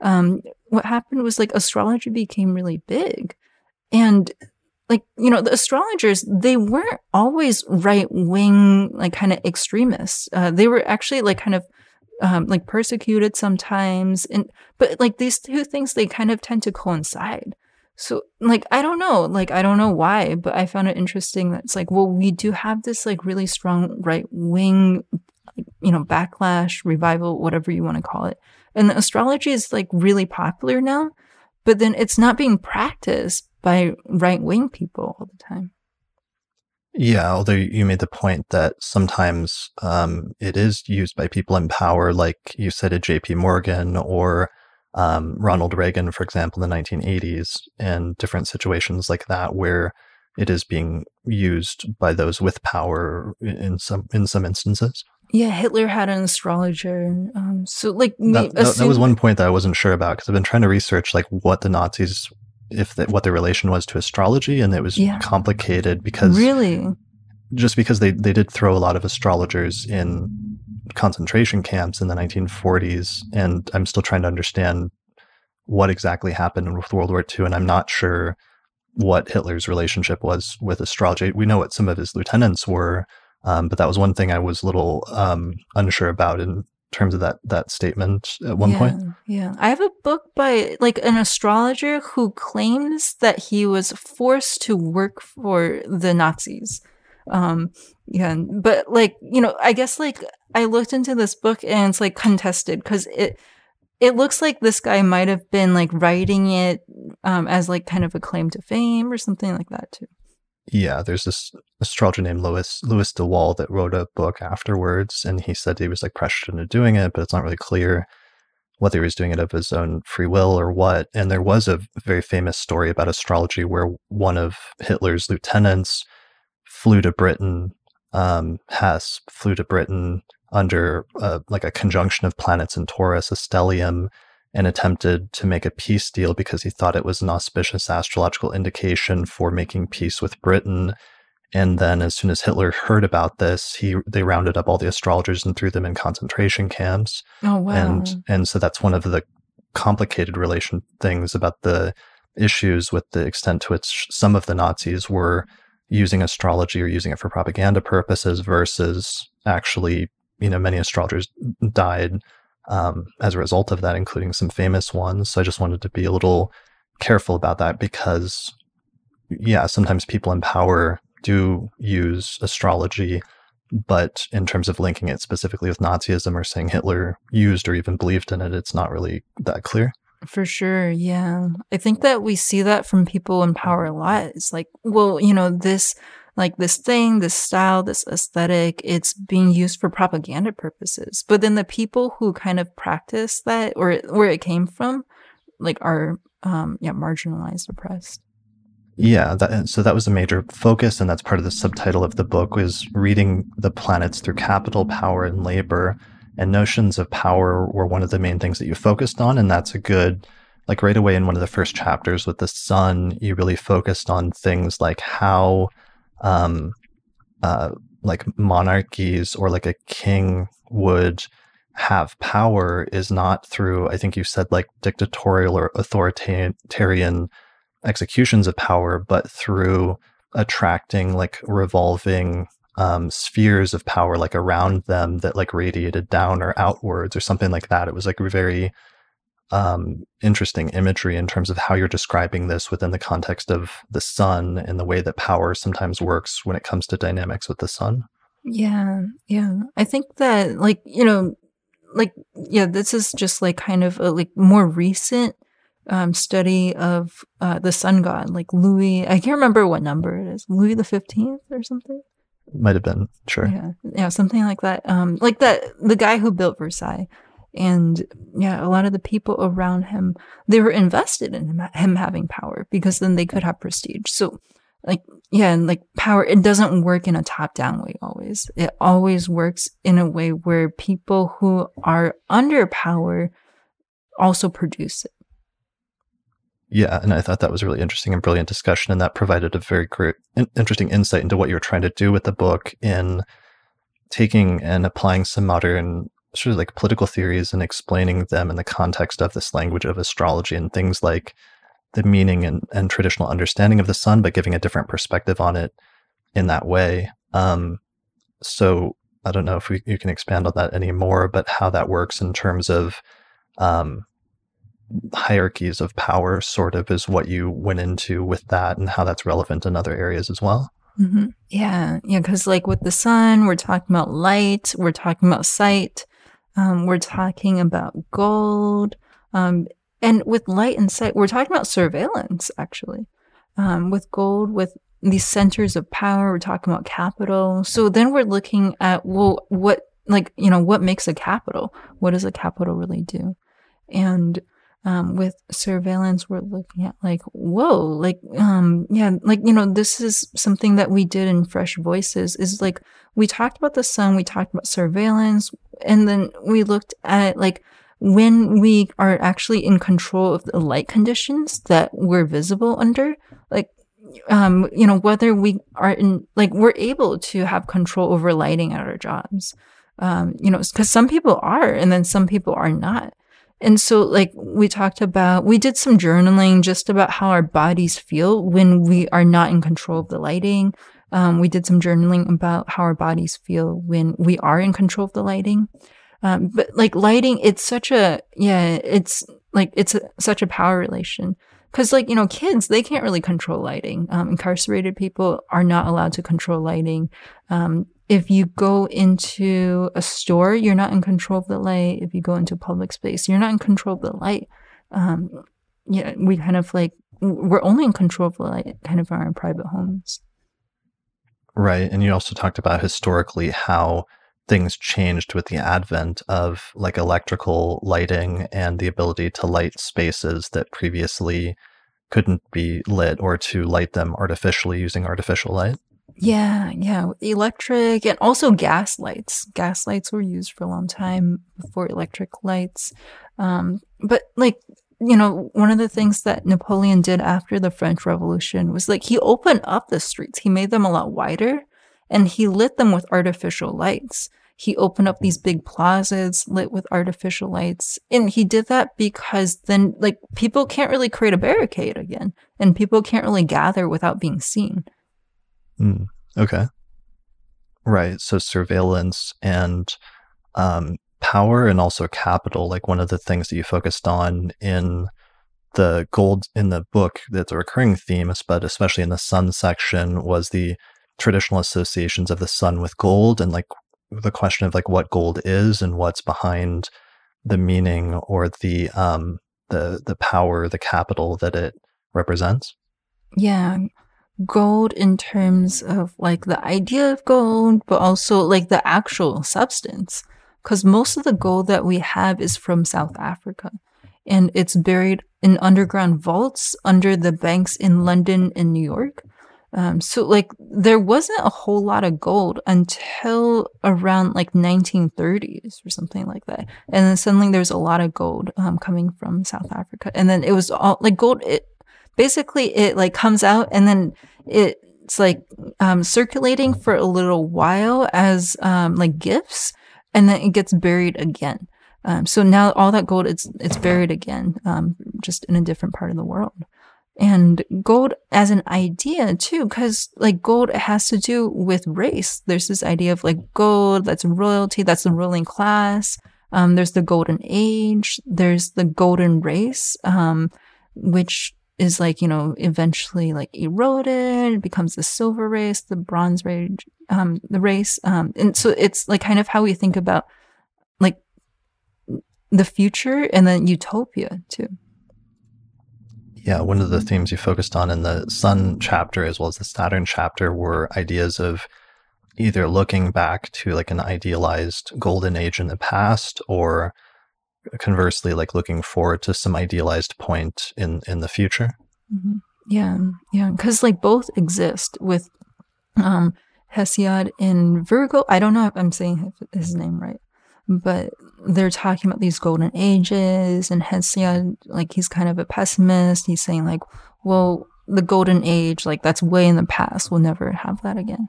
Um, what happened was like astrology became really big. And like you know the astrologers they weren't always right wing like kind of extremists uh, they were actually like kind of um, like persecuted sometimes and but like these two things they kind of tend to coincide So, like, I don't know. Like, I don't know why, but I found it interesting that it's like, well, we do have this, like, really strong right wing, you know, backlash, revival, whatever you want to call it. And astrology is, like, really popular now, but then it's not being practiced by right wing people all the time. Yeah, although you made the point that sometimes um, it is used by people in power, like you said at J.P. Morgan or um, Ronald Reagan, for example, in the 1980s, and different situations like that, where it is being used by those with power in some in some instances. Yeah, Hitler had an astrologer. Um, so, like, that, that, that was one point that I wasn't sure about because I've been trying to research like what the Nazis, if the, what their relation was to astrology, and it was yeah. complicated because really, just because they they did throw a lot of astrologers in concentration camps in the 1940s, and I'm still trying to understand what exactly happened with World War II, and I'm not sure what Hitler's relationship was with astrology. We know what some of his lieutenants were, um, but that was one thing I was a little um, unsure about in terms of that that statement at one yeah, point. Yeah, I have a book by like an astrologer who claims that he was forced to work for the Nazis um yeah but like you know i guess like i looked into this book and it's like contested because it it looks like this guy might have been like writing it um as like kind of a claim to fame or something like that too. Yeah there's this astrologer named louis louis de Wohl that wrote a book afterwards and he said he was like pressured into doing it but it's not really clear whether he was doing it of his own free will or what. And there was a very famous story about astrology where one of hitler's lieutenants flew to Britain. Um, Hess flew to Britain under uh, like a conjunction of planets in Taurus, a stellium, and attempted to make a peace deal because he thought it was an auspicious astrological indication for making peace with Britain. And then, as soon as Hitler heard about this, he they rounded up all the astrologers and threw them in concentration camps. Oh wow! And and so that's one of the complicated relation things about the issues with the extent to which some of the Nazis were using astrology or using it for propaganda purposes versus actually, you know, many astrologers died um, as a result of that, including some famous ones. So I just wanted to be a little careful about that because, yeah, sometimes people in power do use astrology, but in terms of linking it specifically with Nazism or saying Hitler used or even believed in it, it's not really that clear. For sure. Yeah. I think that we see that from people in power a lot. It's like, well, you know, this, like this thing, this style, this aesthetic, it's being used for propaganda purposes. But then the people who kind of practice that or where it came from, like are, um, yeah, marginalized, oppressed. Yeah, that, so that was a major focus, and that's part of the subtitle of the book was reading the planets through capital, power, and labor and notions of power were one of the main things that you focused on and that's a good like right away in one of the first chapters with the sun you really focused on things like how um uh like monarchies or like a king would have power is not through i think you said like dictatorial or authoritarian executions of power but through attracting like revolving um, spheres of power like around them that like radiated down or outwards or something like that. It was like very um, interesting imagery in terms of how you're describing this within the context of the sun and the way that power sometimes works when it comes to dynamics with the sun. Yeah, yeah. I think that like you know, like yeah, this is just like kind of a like more recent um, study of uh, the sun god, like Louis. I can't remember what number it is, Louis the Fifteenth or something might have been sure. Yeah. Yeah something like that. Um like that the guy who built versailles. And yeah a lot of the people around him they were invested in him, him having power because then they could have prestige. So like yeah and like power it doesn't work in a top down way always. It always works in a way where people who are under power also produce it yeah, and I thought that was a really interesting and brilliant discussion, and that provided a very great, interesting insight into what you were trying to do with the book in taking and applying some modern sort of like political theories and explaining them in the context of this language of astrology and things like the meaning and, and traditional understanding of the sun, but giving a different perspective on it in that way. Um, so I don't know if we, you can expand on that anymore, but how that works in terms of um, hierarchies of power sort of is what you went into with that and how that's relevant in other areas as well. Mm-hmm. Yeah, yeah, because like with the sun, we're talking about light, we're talking about sight, um, we're talking about gold, um, and with light and sight, we're talking about surveillance actually. Um, with gold, with these centers of power, we're talking about capital. So then we're looking at well, what like you know what makes a capital? What does a capital really do? And um, with surveillance, we're looking at like, whoa, like, um, yeah, like, you know, this is something that we did in Fresh Voices is like, we talked about the sun, we talked about surveillance, and then we looked at like, when we are actually in control of the light conditions that we're visible under, like, um, you know, whether we are in, like, we're able to have control over lighting at our jobs. Um, you know, because some people are, and then some people are not. And so, like, we talked about, we did some journaling just about how our bodies feel when we are not in control of the lighting. Um, we did some journaling about how our bodies feel when we are in control of the lighting. Um, but like lighting, it's such a, yeah, it's like, it's a, such a power relation. Cause like, you know, kids, they can't really control lighting. Um, incarcerated people are not allowed to control lighting. Um, if you go into a store, you're not in control of the light. If you go into a public space, you're not in control of the light. Um, yeah, we kind of like we're only in control of the light, kind of our private homes. Right, and you also talked about historically how things changed with the advent of like electrical lighting and the ability to light spaces that previously couldn't be lit or to light them artificially using artificial light. Yeah, yeah, electric and also gas lights. Gas lights were used for a long time before electric lights. Um, but like, you know, one of the things that Napoleon did after the French Revolution was like he opened up the streets. He made them a lot wider and he lit them with artificial lights. He opened up these big plazas lit with artificial lights. And he did that because then like people can't really create a barricade again and people can't really gather without being seen. Mm, okay. Right. So surveillance and um, power and also capital, like one of the things that you focused on in the gold in the book that's a recurring theme, but especially in the sun section, was the traditional associations of the sun with gold and like the question of like what gold is and what's behind the meaning or the um the the power, the capital that it represents. Yeah gold in terms of like the idea of gold, but also like the actual substance. Because most of the gold that we have is from South Africa and it's buried in underground vaults under the banks in London and New York. Um, so like there wasn't a whole lot of gold until around like 1930s or something like that. And then suddenly there's a lot of gold um, coming from South Africa. And then it was all like gold. It basically it like comes out and then it's like um, circulating for a little while as um, like gifts, and then it gets buried again. Um, so now all that gold it's it's buried again, um, just in a different part of the world. And gold as an idea too, because like gold has to do with race. There's this idea of like gold, that's royalty, that's the ruling class. Um, there's the golden age. There's the golden race, um, which is like you know eventually like eroded becomes the silver race the bronze race um the race um and so it's like kind of how we think about like the future and then utopia too. Yeah one of the themes you focused on in the sun chapter as well as the saturn chapter were ideas of either looking back to like an idealized golden age in the past or conversely like looking forward to some idealized point in in the future? Mm-hmm. yeah yeah because like both exist with um hesiod in Virgil. I don't know if i'm saying his name right but they're talking about these golden ages and hesiod like he's kind of a pessimist. He's saying like well the golden age like that's way in the past. We'll never have that again.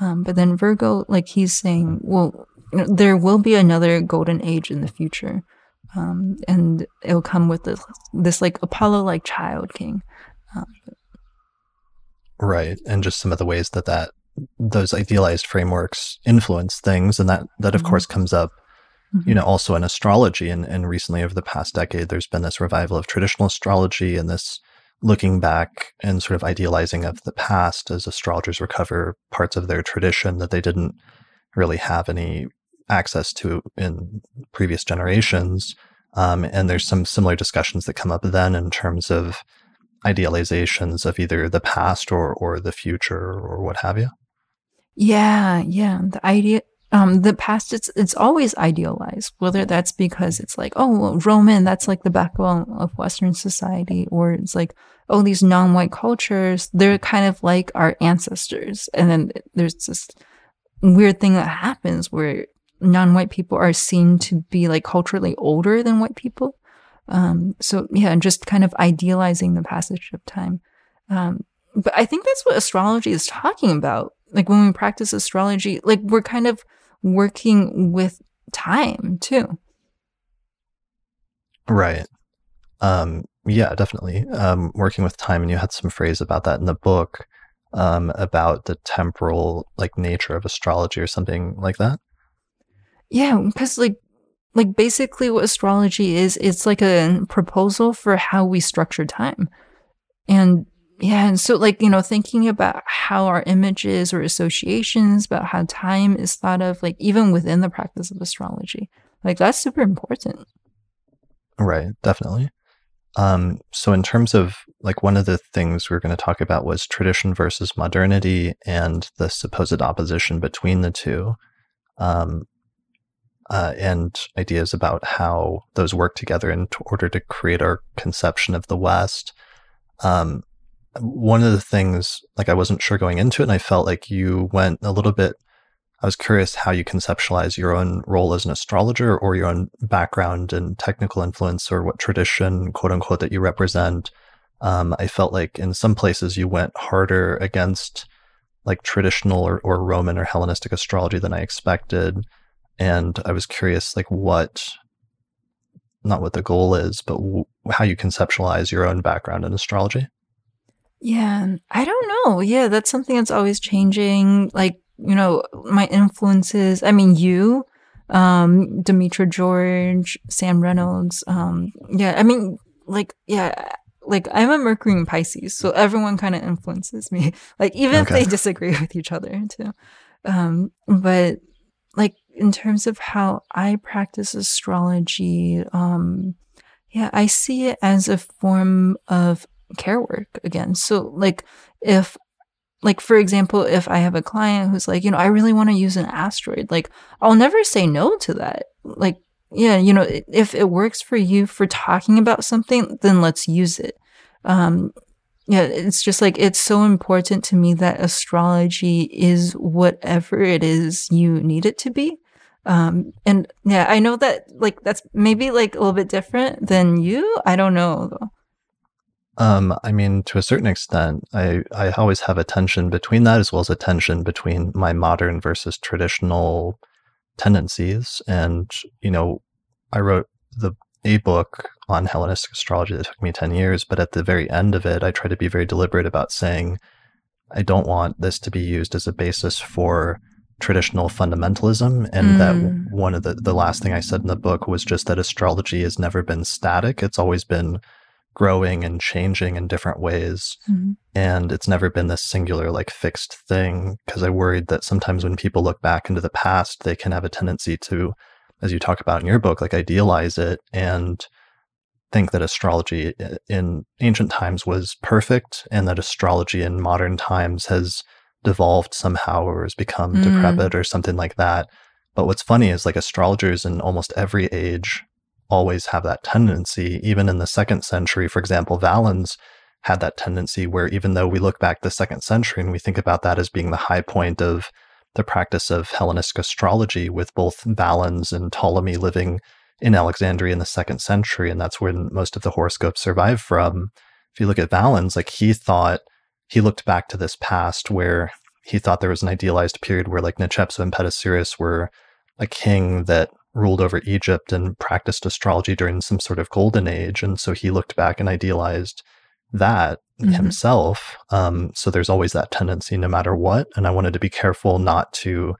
Um, but then Virgil like he's saying well there will be another golden age in the future um, and it'll come with this this like Apollo like child king. Um, right, and just some of the ways that that those idealized frameworks influence things, and that that of mm-hmm. course comes up mm-hmm. you know, also in astrology. And, and recently, over the past decade, there's been this revival of traditional astrology and this looking back and sort of idealizing of the past as astrologers recover parts of their tradition that they didn't really have any access to in previous generations. Um, and there's some similar discussions that come up then in terms of idealizations of either the past or or the future or what have you. Yeah, yeah. The idea um the past it's it's always idealized, whether that's because it's like, oh Roman, that's like the backbone of Western society, or it's like, oh, these non-white cultures, they're kind of like our ancestors. And then there's this weird thing that happens where non-white people are seen to be like culturally older than white people. Um, so yeah, and just kind of idealizing the passage of time. Um, but I think that's what astrology is talking about. Like when we practice astrology, like we're kind of working with time too. Right. Um, yeah, definitely. Um, working with time, and you had some phrase about that in the book um, about the temporal like nature of astrology or something like that. Yeah, because like like basically what astrology is, it's like a proposal for how we structure time. And yeah, and so like, you know, thinking about how our images or associations about how time is thought of, like even within the practice of astrology, like that's super important. Right, definitely. Um, so in terms of like one of the things we are going to talk about was tradition versus modernity and the supposed opposition between the two. Um, uh, and ideas about how those work together in order to create our conception of the West. Um, one of the things, like I wasn't sure going into it, and I felt like you went a little bit. I was curious how you conceptualize your own role as an astrologer or your own background and technical influence or what tradition, quote unquote, that you represent. Um, I felt like in some places you went harder against like traditional or, or Roman or Hellenistic astrology than I expected and I was curious, like what, not what the goal is, but w- how you conceptualize your own background in astrology. Yeah, I don't know. Yeah, that's something that's always changing. Like you know, my influences. I mean, you, um, Demetra George, Sam Reynolds. Um, yeah, I mean, like yeah, like I'm a Mercury in Pisces, so everyone kind of influences me. [laughs] Like even okay. if they disagree with each other too. Um, but like in terms of how I practice astrology, um, yeah, I see it as a form of care work again. So, like, if, like, for example, if I have a client who's like, you know, I really want to use an asteroid, like, I'll never say no to that. Like, yeah, you know, if it works for you for talking about something, then let's use it. Um, yeah, it's just like it's so important to me that astrology is whatever it is you need it to be. Um, and yeah, I know that like that's maybe like a little bit different than you. I don't know though. Um, I mean, to a certain extent, I, I always have a tension between that as well as a tension between my modern versus traditional tendencies. And, you know, I wrote the a book on Hellenistic astrology that took me 10 years, but at the very end of it, I try to be very deliberate about saying, I don't want this to be used as a basis for traditional fundamentalism and mm. that one of the the last thing I said in the book was just that astrology has never been static it's always been growing and changing in different ways mm. and it's never been this singular like fixed thing because I worried that sometimes when people look back into the past they can have a tendency to as you talk about in your book like idealize it and think that astrology in ancient times was perfect and that astrology in modern times has devolved somehow or has become mm. decrepit or something like that. But what's funny is like astrologers in almost every age always have that tendency. Even in the second century, for example, Valens had that tendency where even though we look back the second century and we think about that as being the high point of the practice of Hellenistic astrology with both Valens and Ptolemy living in Alexandria in the second century, and that's when most of the horoscopes survive from. If you look at Valens, like he thought he looked back to this past where he thought there was an idealized period where like Nechepso and Petosiris were a king that ruled over Egypt and practiced astrology during some sort of golden age. And so he looked back and idealized that mm-hmm. himself. Um, so there's always that tendency no matter what. And I wanted to be careful not to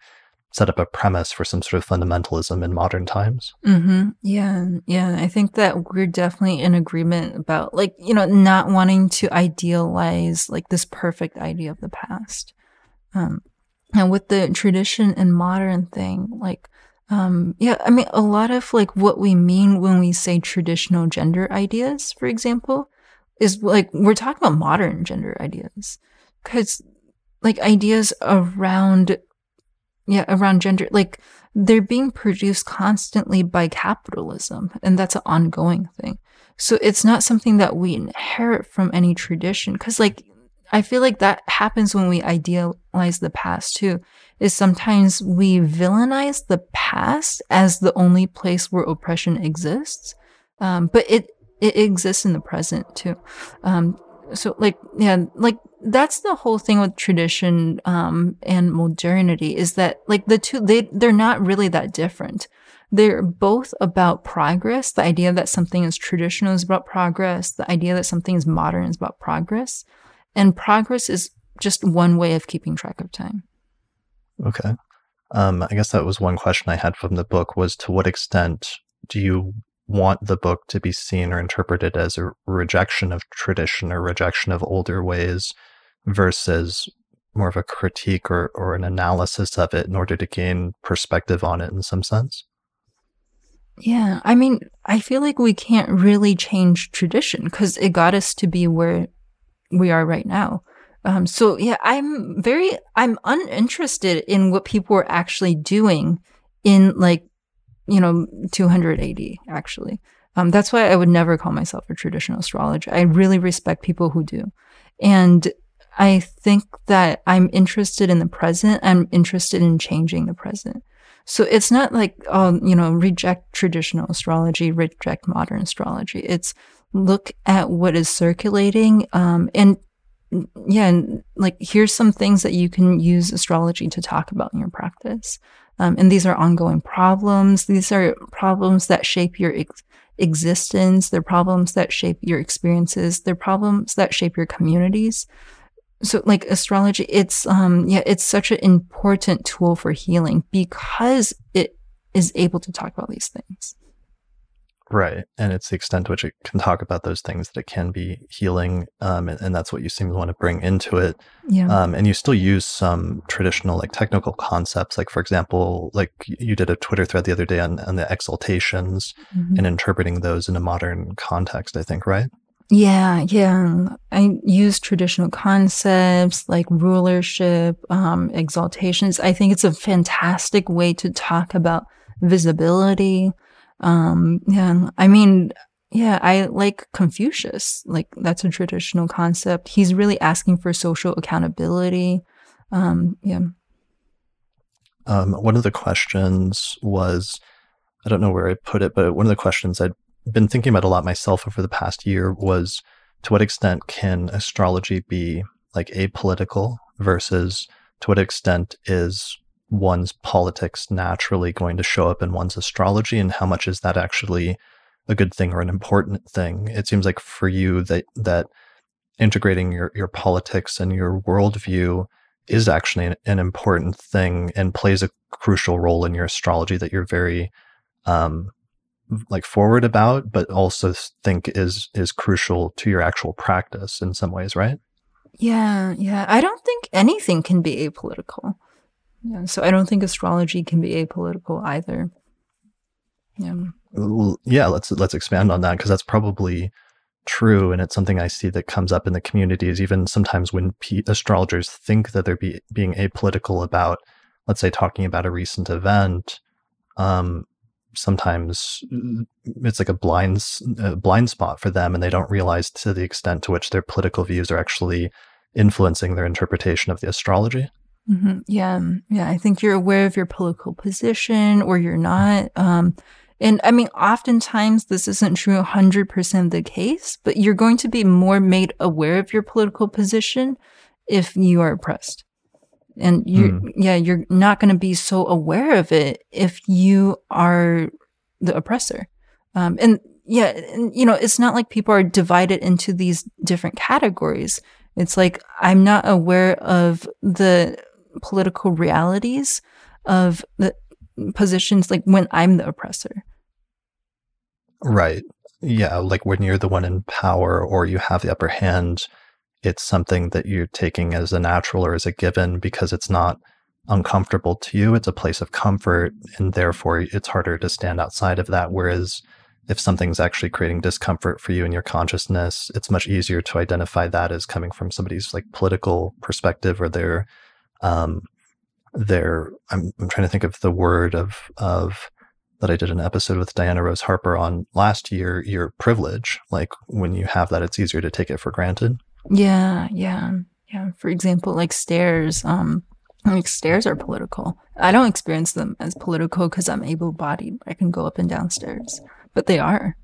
set up a premise for some sort of fundamentalism in modern times. Mm-hmm. Yeah, yeah. I think that we're definitely in agreement about, like, you know, not wanting to idealize like this perfect idea of the past. Um, and with the tradition and modern thing, like, um, yeah, I mean, a lot of like what we mean when we say traditional gender ideas, for example, is like we're talking about modern gender ideas because like ideas around yeah around gender like they're being produced constantly by capitalism and that's an ongoing thing. So it's not something that we inherit from any tradition because like i feel like that happens when we idealize the past too is sometimes we villainize the past as the only place where oppression exists. Um, but it it exists in the present too. Um, so like yeah like that's the whole thing with tradition um, and modernity is that like the two they they're not really that different. They're both about progress the idea that something is traditional is about progress the idea that something is modern is about progress and progress is just one way of keeping track of time. Okay. Um, i guess that was one question i had from the book was to what extent do you want the book to be seen or interpreted as a rejection of tradition or rejection of older ways versus more of a critique or, or an analysis of it in order to gain perspective on it in some sense? Yeah, I mean, I feel like we can't really change tradition because it got us to be where we are right now. Um, so yeah, I'm very, I'm uninterested in what people are actually doing in like, you know, 280 actually. Um, that's why I would never call myself a traditional astrologer. I really respect people who do. And I think that I'm interested in the present. I'm interested in changing the present. So it's not like, oh, you know, reject traditional astrology, reject modern astrology. It's look at what is circulating. Um, and yeah, and like here's some things that you can use astrology to talk about in your practice. Um, and these are ongoing problems. These are problems that shape your ex- existence. They're problems that shape your experiences. They're problems that shape your communities so like astrology it's um yeah it's such an important tool for healing because it is able to talk about these things right and it's the extent to which it can talk about those things that it can be healing um, and, and, that's what you seem to want to bring into it yeah um, and you still use some traditional like technical concepts like for example like you did a twitter thread the other day on, on the exaltations mm-hmm. and interpreting those in a modern context i think right yeah, yeah. I use traditional concepts like rulership, um, exaltations. I think it's a fantastic way to talk about visibility. Um, yeah, I mean, yeah, I like Confucius. Like that's a traditional concept. He's really asking for social accountability. Um, yeah. Um, one of the questions was, I don't know where I put it, but one of the questions I'd been thinking about a lot myself over the past year was to what extent can astrology be like apolitical versus to what extent is one's politics naturally going to show up in one's astrology and how much is that actually a good thing or an important thing it seems like for you that that integrating your your politics and your worldview is actually an, an important thing and plays a crucial role in your astrology that you're very um, like forward about, but also think is is crucial to your actual practice in some ways, right? Yeah, yeah. I don't think anything can be apolitical. Yeah, so I don't think astrology can be apolitical either. Yeah. Well, yeah, let's let's expand on that because that's probably true and it's something I see that comes up in the community is even sometimes when p- astrologers think that they're be- being apolitical about let's say talking about a recent event um, sometimes mm, it's like a blind a blind spot for them and they don't realize to the extent to which their political views are actually influencing their interpretation of the astrology mm-hmm. yeah yeah i think you're aware of your political position or you're not um, and i mean oftentimes this isn't true 100% of the case but you're going to be more made aware of your political position if you are oppressed and you mm. yeah you're not going to be so aware of it if you are the oppressor um, and yeah and, you know it's not like people are divided into these different categories it's like i'm not aware of the political realities of the positions like when I'm the oppressor. Right. Yeah. Like when you're the one in power or you have the upper hand, it's something that you're taking as a natural or as a given because it's not uncomfortable to you. It's a place of comfort. And therefore, it's harder to stand outside of that. Whereas if something's actually creating discomfort for you in your consciousness, it's much easier to identify that as coming from somebody's like political perspective or their, um, their, I'm, I'm trying to think of the word of, of, that I did an episode with Diana Rose Harper on last year, your privilege. Like when you have that, it's easier to take it for granted. Yeah, yeah, yeah. For example, like stairs. Um, like stairs are political. I don't experience them as political because I'm able-bodied. I can go up and down stairs, but they are.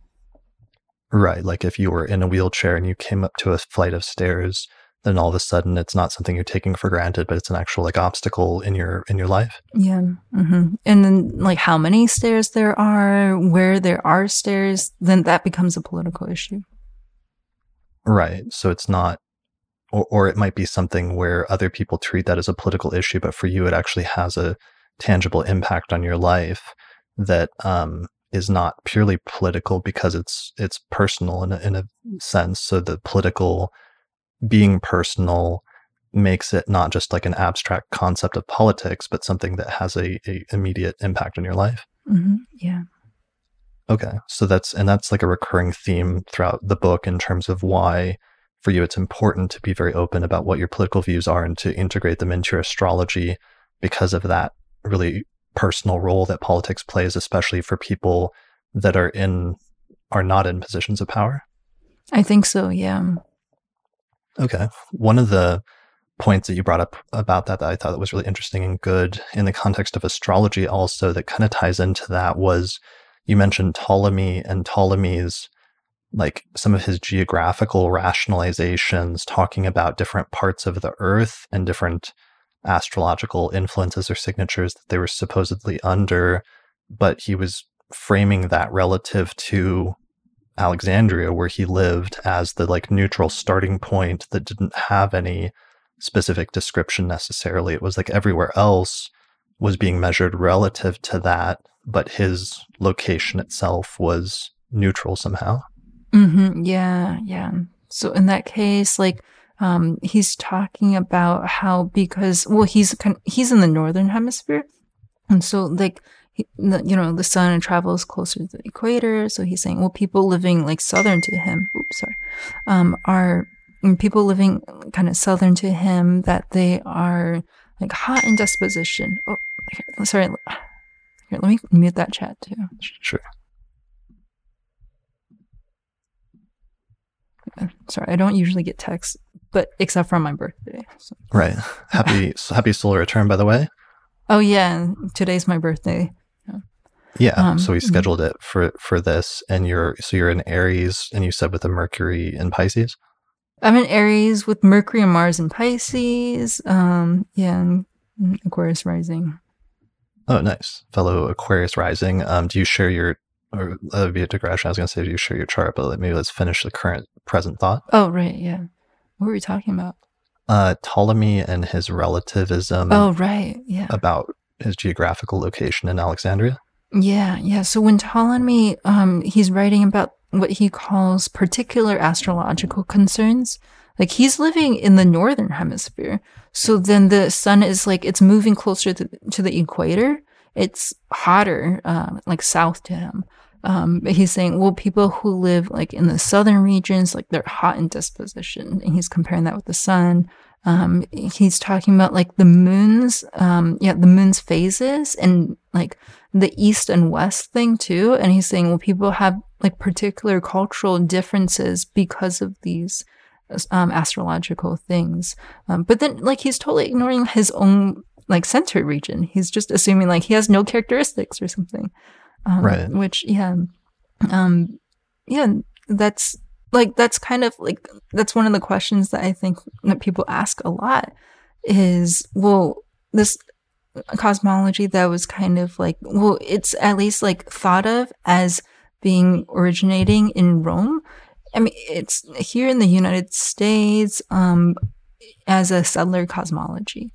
Right. Like if you were in a wheelchair and you came up to a flight of stairs, then all of a sudden it's not something you're taking for granted, but it's an actual like obstacle in your in your life. Yeah. Mm-hmm. And then like how many stairs there are, where there are stairs, then that becomes a political issue. Right. So it's not, or, or it might be something where other people treat that as a political issue, but for you, it actually has a tangible impact on your life that um, is not purely political because it's it's personal in a, in a sense. So the political being personal makes it not just like an abstract concept of politics, but something that has a, a immediate impact on your life. Mm-hmm. Yeah. Okay. So that's, and that's like a recurring theme throughout the book in terms of why for you it's important to be very open about what your political views are and to integrate them into your astrology because of that really personal role that politics plays, especially for people that are in, are not in positions of power. I think so. Yeah. Okay. One of the points that you brought up about that that I thought that was really interesting and good in the context of astrology also that kind of ties into that was you mentioned Ptolemy and Ptolemy's like some of his geographical rationalizations talking about different parts of the earth and different astrological influences or signatures that they were supposedly under but he was framing that relative to Alexandria where he lived as the like neutral starting point that didn't have any specific description necessarily it was like everywhere else was being measured relative to that but his location itself was neutral somehow. Mm-hmm. Yeah, yeah. So in that case, like, um, he's talking about how because well, he's he's in the northern hemisphere, and so like he, you know the sun travels closer to the equator. So he's saying, well, people living like southern to him, oops, sorry, um, are people living kind of southern to him that they are like hot in disposition. Oh, here, sorry. Here, let me mute that chat too. Sure. Sorry, I don't usually get texts, but except for my birthday. So. Right. Happy [laughs] happy solar return, by the way. Oh yeah, today's my birthday. Yeah. um, so we mm-hmm. scheduled it for for this, and you're so you're in Aries, and you said with a Mercury in Pisces. I'm in Aries with Mercury and Mars in Pisces. Um, yeah, and Aquarius rising. Oh, nice. Fellow Aquarius rising. Um, do you share your, or uh, via digression, I was going to say, do you share your chart, but maybe let's finish the current present thought. Oh, right. Yeah. What were we talking about? Uh, Ptolemy and his relativism. Oh, right. Yeah. About his geographical location in Alexandria. Yeah. Yeah. So when Ptolemy, um, he's writing about what he calls particular astrological concerns. Like he's living in the northern hemisphere. So then the sun is like, it's moving closer to, to the equator. It's hotter, uh, like south to him. Um, but he's saying, well, people who live like in the southern regions, like they're hot in disposition. And he's comparing that with the sun. Um, he's talking about like the moon's, um, yeah, the moon's phases and like the east and west thing too. And he's saying, well, people have like particular cultural differences because of these um, astrological things. Um, but then, like, he's totally ignoring his own like center region. He's just assuming like he has no characteristics or something. Um, right. Which, yeah, um, yeah, that's like that's kind of like that's one of the questions that I think that people ask a lot is well this cosmology that was kind of like well it's at least like thought of as being originating in Rome I mean, it's here in the United States um, as a settler cosmology.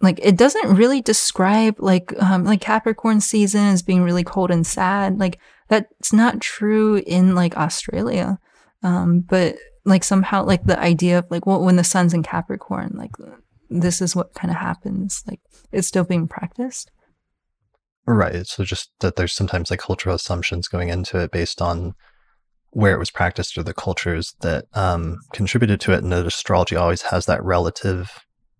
like it doesn't really describe like um like Capricorn season as being really cold and sad. Like that's not true in like Australia. Um, but like somehow like the idea of like well when the sun's in Capricorn, like this is what kind of happens. Like it's still being practiced. Right. So just that there's sometimes like cultural assumptions going into it based on where it was practiced or the cultures that um, contributed to it, and that astrology always has that relative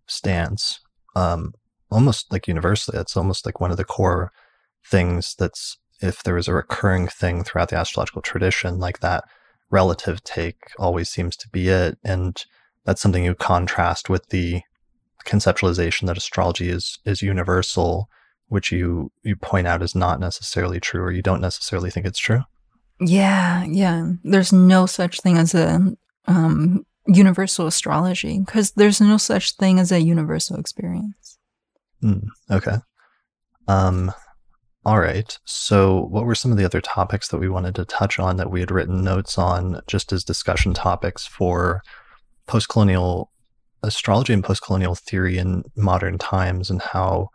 stance, um, almost like universally. It's almost like one of the core things that's if there is a recurring thing throughout the astrological tradition, like that relative take always seems to be it, and that's something you contrast with the conceptualization that astrology is is universal, which you you point out is not necessarily true, or you don't necessarily think it's true. Yeah, yeah. There's no such thing as a um, universal astrology because there's no such thing as a universal experience. Mm, okay. Um, all right. So, what were some of the other topics that we wanted to touch on that we had written notes on just as discussion topics for post colonial astrology and postcolonial theory in modern times and how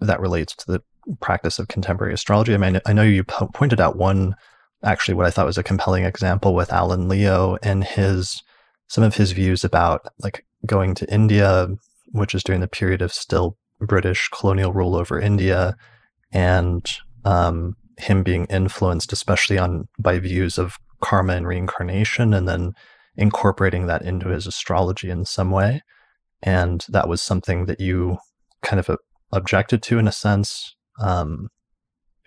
that relates to the practice of contemporary astrology? I mean, I know you po- pointed out one actually what I thought was a compelling example with Alan Leo and his some of his views about like going to India, which is during the period of still British colonial rule over India, and um, him being influenced, especially on by views of karma and reincarnation, and then incorporating that into his astrology in some way. And that was something that you kind of uh, objected to in a sense. Um,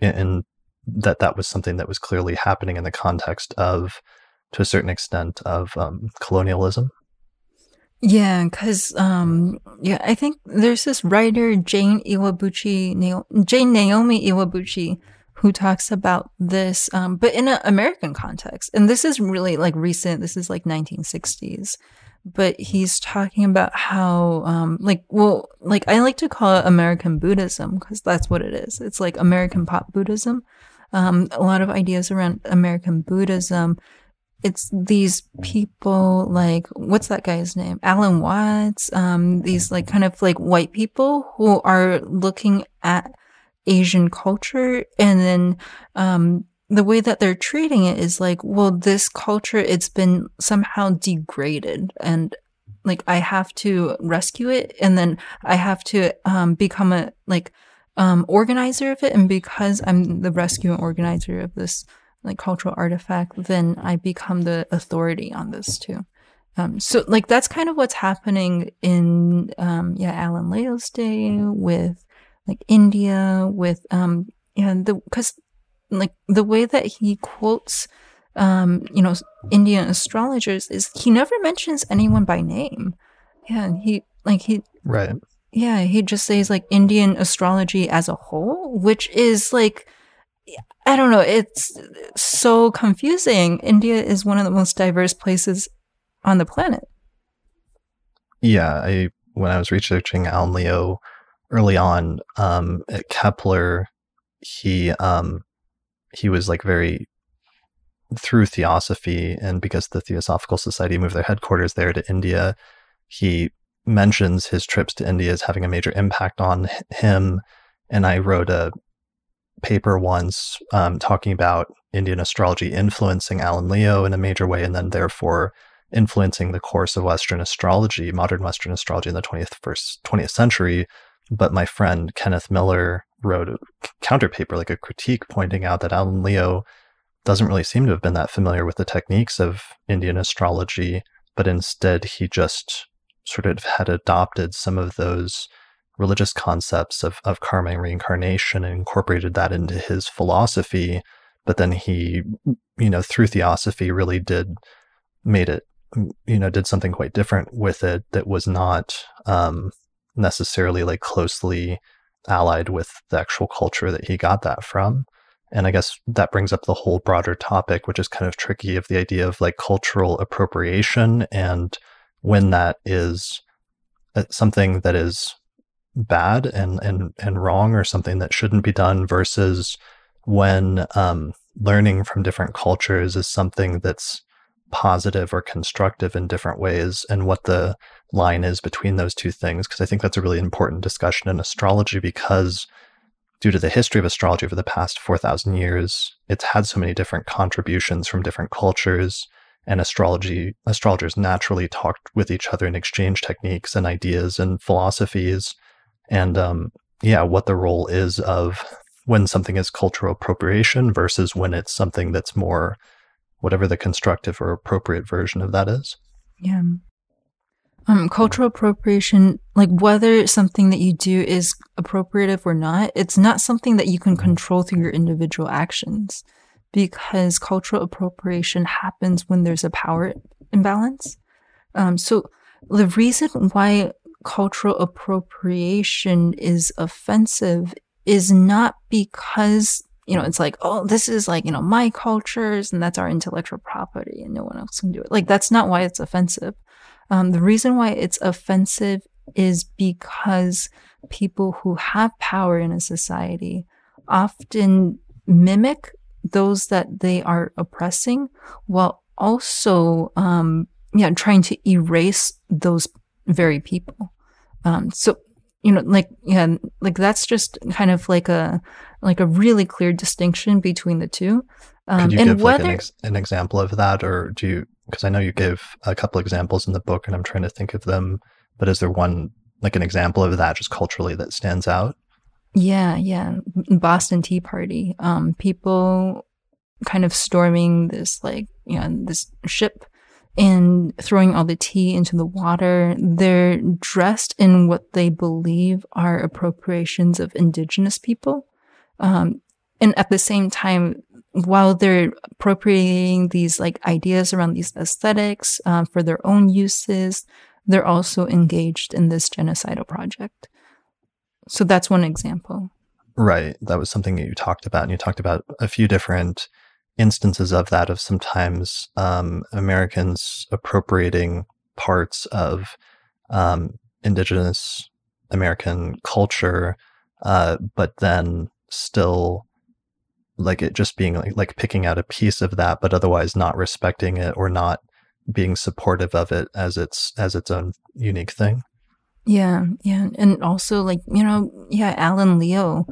in that that was something that was clearly happening in the context of, to a certain extent, of um, colonialism. Yeah, because um, yeah, I think there's this writer Jane Iwabuchi, Jane Naomi Iwabuchi, who talks about this, um, but in an American context. And this is really like recent. This is like 1960s. But he's talking about how, um, like, well, like I like to call it American Buddhism because that's what it is. It's like American pop Buddhism um, a lot of ideas around American Buddhism. It's these people like what's that guy's name? Alan Watts. Um, these like kind of like white people who are looking at Asian culture and then um, the way that they're treating it is like, well, this culture it's been somehow degraded and like I have to rescue it and then I have to um, become a like um, organizer of it, and because I'm the rescue and organizer of this like cultural artifact, then I become the authority on this too. Um, so like that's kind of what's happening in um, yeah Alan Leo's day with like India with um yeah the because like the way that he quotes um you know Indian astrologers is he never mentions anyone by name. Yeah, he like he right yeah, he just says like Indian astrology as a whole, which is like, I don't know, it's so confusing. India is one of the most diverse places on the planet. Yeah, I when I was researching Alan Leo early on um, at Kepler, he um, he was like very through theosophy, and because the Theosophical Society moved their headquarters there to India, he mentions his trips to India as having a major impact on him. And I wrote a paper once um, talking about Indian astrology influencing Alan Leo in a major way, and then therefore influencing the course of Western astrology, modern Western astrology in the 20th, first, 20th century. But my friend Kenneth Miller wrote a counter paper, like a critique, pointing out that Alan Leo doesn't really seem to have been that familiar with the techniques of Indian astrology, but instead he just sort of had adopted some of those religious concepts of, of karma and reincarnation and incorporated that into his philosophy. But then he, you know, through theosophy really did made it, you know, did something quite different with it that was not um, necessarily like closely allied with the actual culture that he got that from. And I guess that brings up the whole broader topic, which is kind of tricky of the idea of like cultural appropriation and when that is uh, something that is bad and and and wrong or something that shouldn't be done versus when um, learning from different cultures is something that's positive or constructive in different ways and what the line is between those two things because i think that's a really important discussion in astrology because due to the history of astrology over the past 4000 years it's had so many different contributions from different cultures and astrology astrologers naturally talked with each other and exchanged techniques and ideas and philosophies and um, yeah what the role is of when something is cultural appropriation versus when it's something that's more whatever the constructive or appropriate version of that is. Yeah. Um, cultural appropriation, like whether something that you do is appropriative or not, it's not something that you can control through your individual actions because cultural appropriation happens when there's a power imbalance. Um, so the reason why cultural appropriation is offensive is not because you know, it's like, oh, this is like, you know, my cultures and that's our intellectual property and no one else can do it. Like, that's not why it's offensive. Um, the reason why it's offensive is because people who have power in a society often mimic those that they are oppressing while also, um, yeah, trying to erase those very people. Um, so you know like yeah like that's just kind of like a like a really clear distinction between the two um, Could you and give whether, like an, ex- an example of that or do you because i know you gave a couple examples in the book and i'm trying to think of them but is there one like an example of that just culturally that stands out yeah yeah boston tea party um people kind of storming this like you know this ship and throwing all the tea into the water. They're dressed in what they believe are appropriations of indigenous people. Um, and at the same time, while they're appropriating these like ideas around these aesthetics um, for their own uses, they're also engaged in this genocidal project. So that's one example. Right. That was something that you talked about. And you talked about a few different instances of that of sometimes um, Americans appropriating parts of um, indigenous American culture, uh, but then still like it just being like, like picking out a piece of that, but otherwise not respecting it or not being supportive of it as its as its own unique thing. Yeah, yeah, and also like you know, yeah, Alan Leo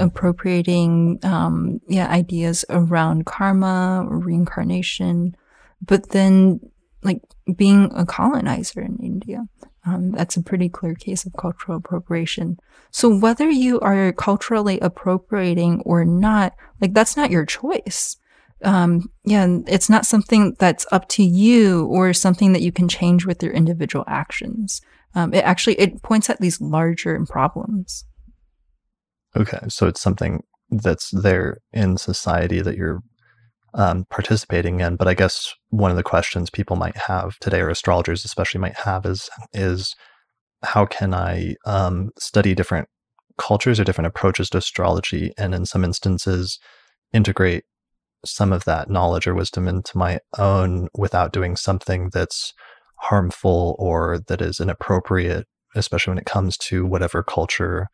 appropriating um, yeah ideas around karma reincarnation, but then like being a colonizer in India. Um, that's a pretty clear case of cultural appropriation. So whether you are culturally appropriating or not, like that's not your choice. Um, yeah, it's not something that's up to you or something that you can change with your individual actions. Um, it actually it points at these larger problems. Okay, so it's something that's there in society that you're um, participating in. But I guess one of the questions people might have today, or astrologers especially might have, is is how can I um, study different cultures or different approaches to astrology, and in some instances integrate some of that knowledge or wisdom into my own without doing something that's harmful or that is inappropriate, especially when it comes to whatever culture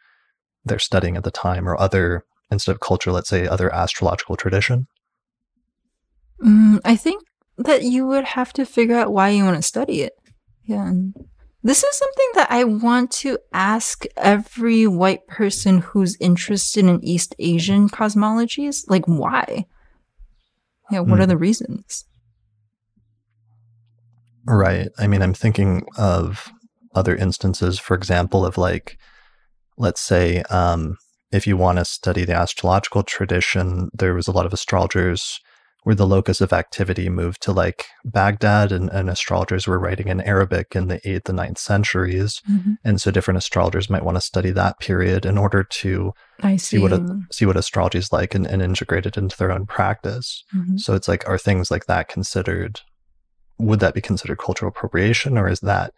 they're studying at the time or other instead of culture let's say other astrological tradition mm, i think that you would have to figure out why you want to study it. Yeah this is something that i want to ask every white person who's interested in east asian cosmologies like why? Yeah what mm. are the reasons? Right i mean i'm thinking of other instances for example of like let's say um, if you want to study the astrological tradition, there was a lot of astrologers where the locus of activity moved to like Baghdad, and, and astrologers were writing in Arabic in the 8th and 9th centuries. Mm-hmm. And so different astrologers might want to study that period in order to see. see. what a, see what astrology is like and, and integrate it into their own practice. Mm-hmm. So it's like, are things like that considered, would that be considered cultural appropriation, or is that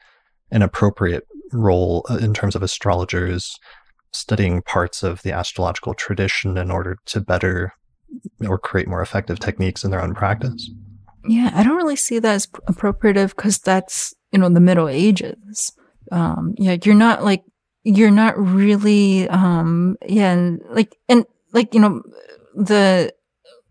an appropriate role uh, in terms of astrologers studying parts of the astrological tradition in order to better or create more effective techniques in their own practice. Yeah, I don't really see that as appropriative because that's, you know, the Middle Ages. Um, yeah, you're not like, you're not really, um, yeah, like, and like, you know, the,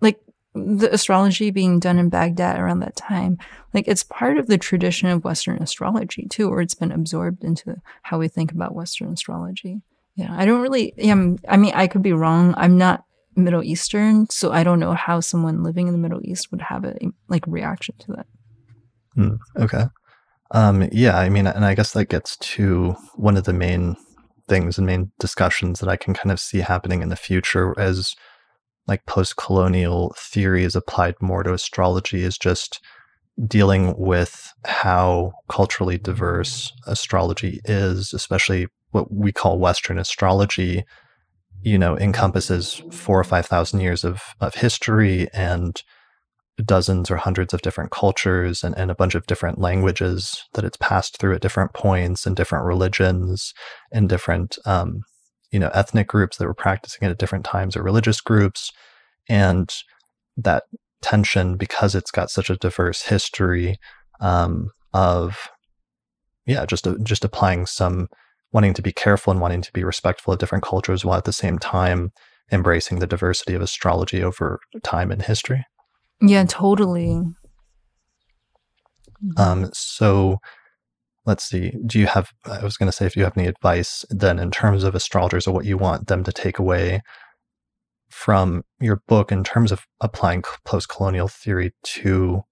like, the astrology being done in Baghdad around that time, like it's part of the tradition of Western astrology too, or it's been absorbed into how we think about Western astrology. Yeah, I don't really. Yeah, I mean, I could be wrong. I'm not Middle Eastern, so I don't know how someone living in the Middle East would have a like reaction to that. Mm, okay. Um, yeah, I mean, and I guess that gets to one of the main things and main discussions that I can kind of see happening in the future as like post colonial theory is applied more to astrology is just dealing with how culturally diverse astrology is, especially what we call Western astrology, you know, encompasses four or five thousand years of, of history and dozens or hundreds of different cultures and, and a bunch of different languages that it's passed through at different points and different religions and different um, you know ethnic groups that were practicing it at different times or religious groups. And that tension because it's got such a diverse history um, of yeah just uh, just applying some wanting to be careful and wanting to be respectful of different cultures while at the same time embracing the diversity of astrology over time and history yeah, totally. Um, so let's see. Do you have, I was going to say, if you have any advice then in terms of astrologers or what you want them to take away from your book in terms of applying post colonial theory to,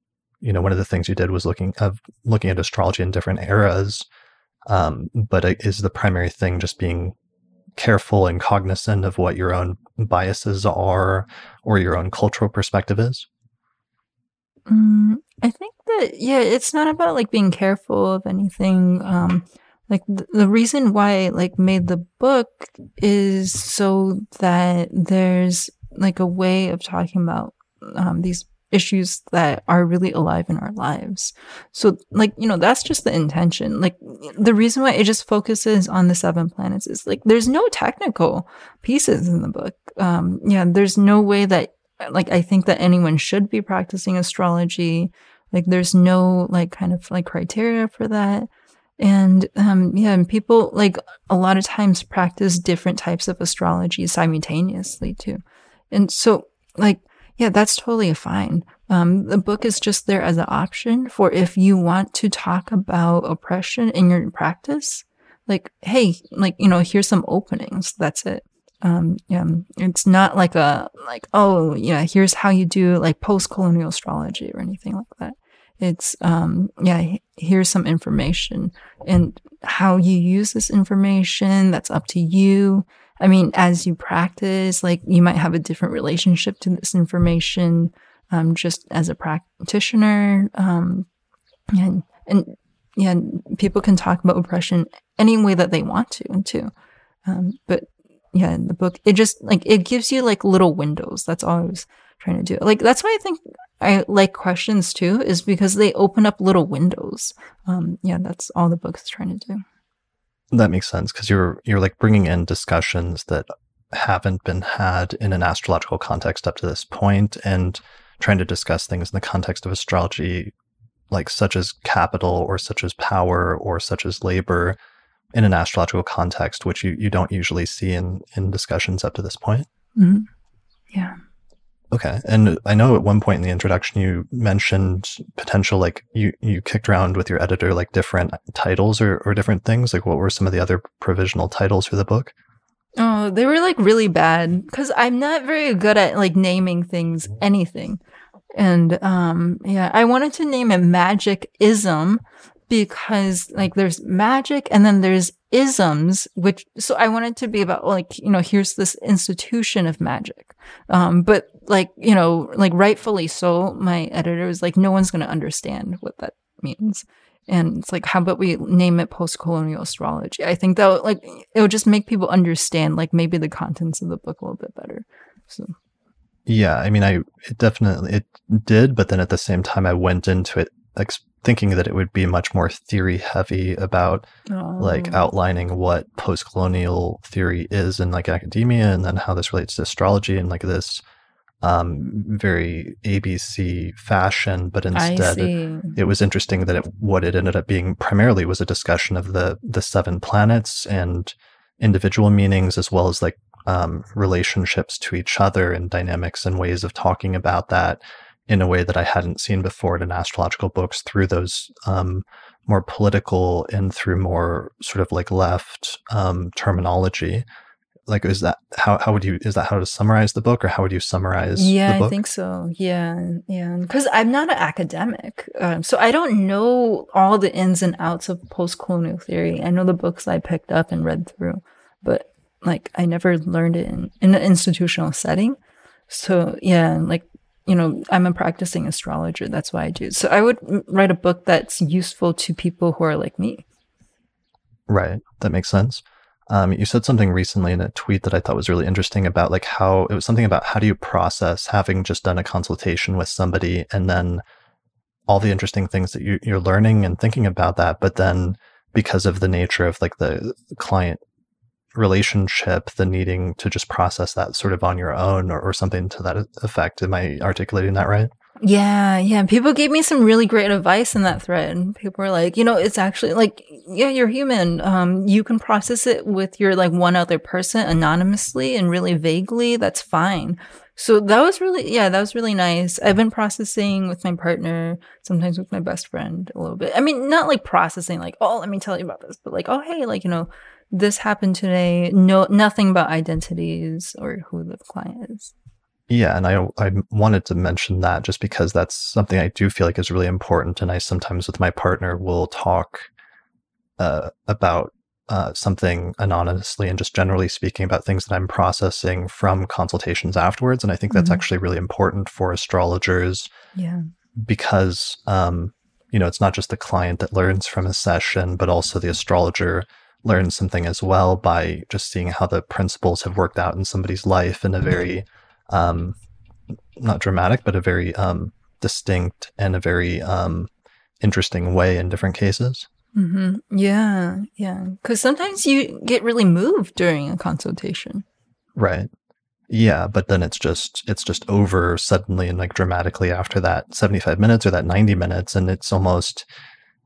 you know, one of the things you did was looking of looking at astrology in different eras. Um, but is the primary thing just being careful and cognizant of what your own biases are or your own cultural perspective is? Mm, I think that yeah, it's not about like being careful of anything. Um, like th- the reason why I like made the book is so that there's like a way of talking about um, these issues that are really alive in our lives. So like, you know, that's just the intention. Like the reason why it just focuses on the seven planets is like there's no technical pieces in the book. Um yeah, there's no way that like I think that anyone should be practicing astrology. Like there's no like kind of like criteria for that. And um yeah, and people like a lot of times practice different types of astrology simultaneously too. And so like yeah, that's totally fine. Um, the book is just there as an option for if you want to talk about oppression in your practice. Like, hey, like, you know, here's some openings. That's it um, yeah, it's not like a like oh yeah here's how you do like post-colonial astrology or anything like that it's um yeah here's some information and how you use this information that's up to you i mean as you practice like you might have a different relationship to this information um just as a practitioner um and and yeah people can talk about oppression any way that they want to too um, but yeah, in the book. It just like it gives you like little windows. That's all I was trying to do. Like that's why I think I like questions too, is because they open up little windows. Um, yeah, that's all the book is trying to do. That makes sense because you're you're like bringing in discussions that haven't been had in an astrological context up to this point, and trying to discuss things in the context of astrology, like such as capital or such as power or such as labor in an astrological context, which you, you don't usually see in, in discussions up to this point. Mm-hmm. Yeah. Okay. And I know at one point in the introduction you mentioned potential like you you kicked around with your editor like different titles or, or different things. Like what were some of the other provisional titles for the book? Oh, they were like really bad because I'm not very good at like naming things, anything. And um yeah, I wanted to name it Magic Ism, because like there's magic and then there's isms which so i wanted to be about like you know here's this institution of magic um but like you know like rightfully so my editor was like no one's going to understand what that means. And it's like how about we name it post-colonial astrology? I think that like it would just make people understand like maybe the contents of the book a little bit better so. Yeah i mean i it definitely it did but then at the same time i went into it ex- thinking that it would be much more theory heavy about oh. like outlining what post-colonial theory is in like academia and then how this relates to astrology and like this um, very ABC fashion, but instead it, it, was interesting that it, what it ended up being primarily was a discussion of the the seven planets and individual meanings, as well as like um, relationships to each other and dynamics and ways of talking about that in a way that I hadn't seen before in astrological books through those um, more political and through more sort of like left um, terminology. Like, is that how, how would you, is that how to summarize the book or how would you summarize yeah, I think so. Yeah. Yeah. Because I'm not an academic. Um, so I don't know all the ins and outs of post colonial theory. I know the books I picked up and read through, but like I never learned it in, in an institutional setting. So yeah, like you know, I'm a practicing astrologer. That's why I do. So I would write a book that's useful to people who are like me. Right. That makes sense. Um, you said something recently in a tweet that I thought was really interesting about like how it was something about how do you process having just done a consultation with somebody and then all the interesting things that you, you're learning and thinking about that, but then because of the nature of like the client relationship, the needing to just process that sort of on your own or, or something to that effect. Am I articulating that right? Yeah, yeah. People gave me some really great advice in that thread. And people were like, you know, it's actually like, yeah, you're human. Um, you can process it with your like one other person anonymously and really vaguely. That's fine. So that was really, yeah, that was really nice. I've been processing with my partner, sometimes with my best friend a little bit. I mean, not like processing, like, oh, let me tell you about this, but like, oh, hey, like, you know, this happened today. No, nothing about identities or who the client is. Yeah, and I I wanted to mention that just because that's something I do feel like is really important, and I sometimes with my partner will talk uh, about uh, something anonymously and just generally speaking about things that I'm processing from consultations afterwards, and I think that's mm-hmm. actually really important for astrologers. Yeah, because um, you know it's not just the client that learns from a session, but also the astrologer learns something as well by just seeing how the principles have worked out in somebody's life in a very um, not dramatic but a very um, distinct and a very um, interesting way in different cases. Mm-hmm. yeah yeah. Because sometimes you get really moved during a consultation. Right. Yeah but then it's just it's just over suddenly and like dramatically after that 75 minutes or that 90 minutes and it's almost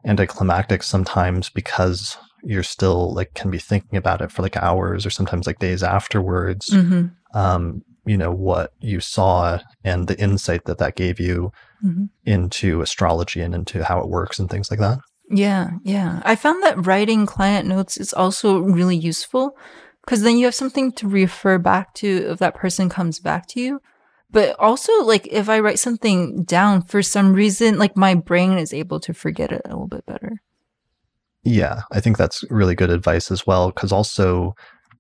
anticlimactic sometimes because you're still like can be thinking about it for like hours or sometimes like days afterwards. Mm-hmm. um, you know what you saw and the insight that that gave you mm-hmm. into astrology and into how it works and things like that yeah yeah i found that writing client notes is also really useful because then you have something to refer back to if that person comes back to you but also like if i write something down for some reason like my brain is able to forget it a little bit better yeah, I think that's really good advice as well. Because also,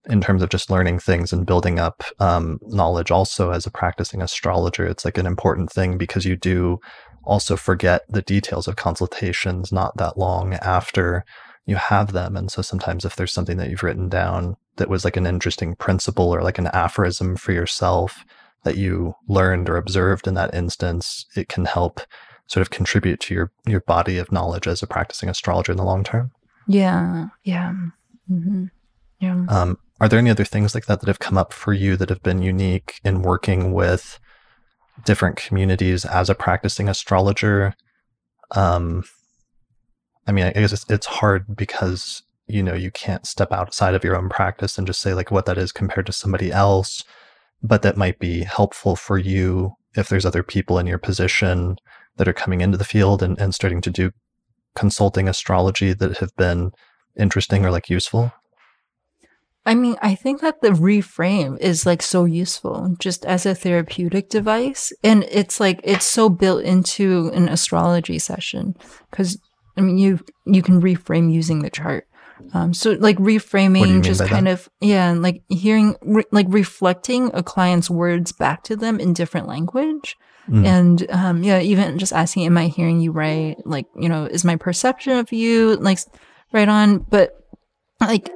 in terms of just learning things and building up um, knowledge, also as a practicing astrologer, it's like an important thing because you do also forget the details of consultations not that long after you have them. And so sometimes, if there's something that you've written down that was like an interesting principle or like an aphorism for yourself that you learned or observed in that instance, it can help sort of contribute to your your body of knowledge as a practicing astrologer in the long term. Yeah, yeah, mm-hmm. yeah. Um, are there any other things like that that have come up for you that have been unique in working with different communities as a practicing astrologer? Um, I mean, I guess it's, it's hard because you know you can't step outside of your own practice and just say like what that is compared to somebody else, but that might be helpful for you if there's other people in your position that are coming into the field and, and starting to do consulting astrology that have been interesting or like useful? I mean, I think that the reframe is like so useful just as a therapeutic device. And it's like, it's so built into an astrology session because I mean, you, you can reframe using the chart. Um, so like reframing, just kind that? of, yeah, And like hearing, re- like reflecting a client's words back to them in different language Mm. And um, yeah, even just asking, am I hearing you right? Like, you know, is my perception of you like right on? But like,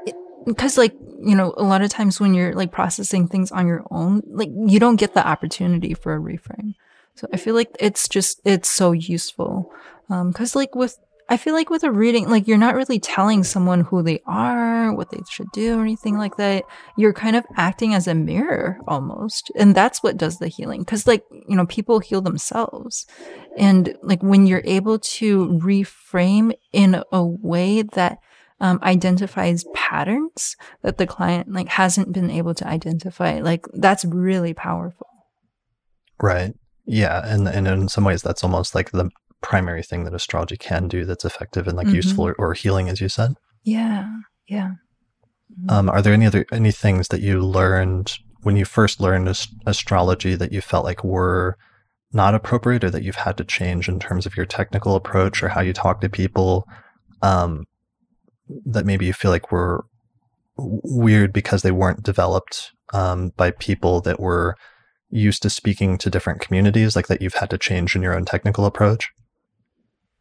because like, you know, a lot of times when you're like processing things on your own, like you don't get the opportunity for a reframe. So I feel like it's just, it's so useful. Um, cause like with I feel like with a reading, like you're not really telling someone who they are, what they should do, or anything like that. You're kind of acting as a mirror almost. And that's what does the healing. Cause like, you know, people heal themselves. And like when you're able to reframe in a way that um, identifies patterns that the client like hasn't been able to identify. Like that's really powerful. Right. Yeah, and and in some ways that's almost like the primary thing that astrology can do that's effective and like mm-hmm. useful or, or, healing, as you said. Yeah. Yeah. Mm-hmm. Um, are there any other any things that you learned when you first learned ast- astrology that you felt like were not appropriate or that you've had to change in terms of your technical approach or how you talk to people um, that maybe you feel like were weird because they weren't developed um, by people that were used to speaking to different communities like that you've had to change in your own technical approach?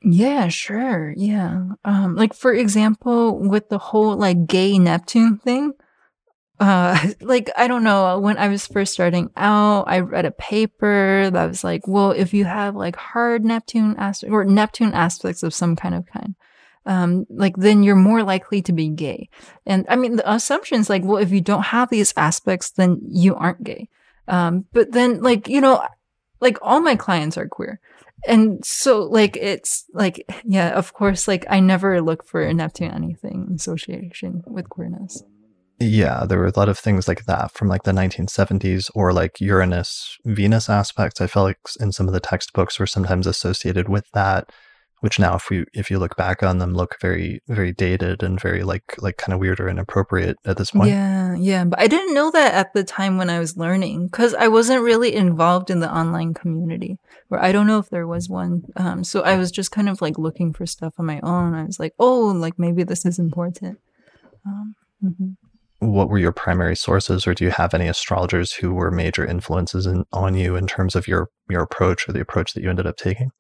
Yeah sure. Yeah. Um like for example with the whole like gay neptune thing uh [laughs] like i don't know. When i was first starting out i read a paper that was like well if you have like hard neptune aspects or neptune aspects of some kind of kind um like then you're more likely to be gay. And i mean the assumption is like well if you don't have these aspects then you aren't gay. Um but then like you know like all my clients are queer. And so like it's like yeah of course like i never look for neptune anything association with queerness. Yeah, there were a lot of things like that from like the 1970s or like Uranus Venus aspects. I felt like in some of the textbooks were sometimes associated with that, which now if we if you look back on them look very very dated and very like like kind of weird or inappropriate at this point. Yeah, yeah, but I didn't know that at the time when I was learning cuz I wasn't really involved in the online community. Where I don't know if there was one. Um so I was just kind of like looking for stuff on my own. I was like, "Oh, like maybe this is important." Um, mm-hmm what were your primary sources or do you have any astrologers who were major influences in, on you in terms of your your approach or the approach that you ended up taking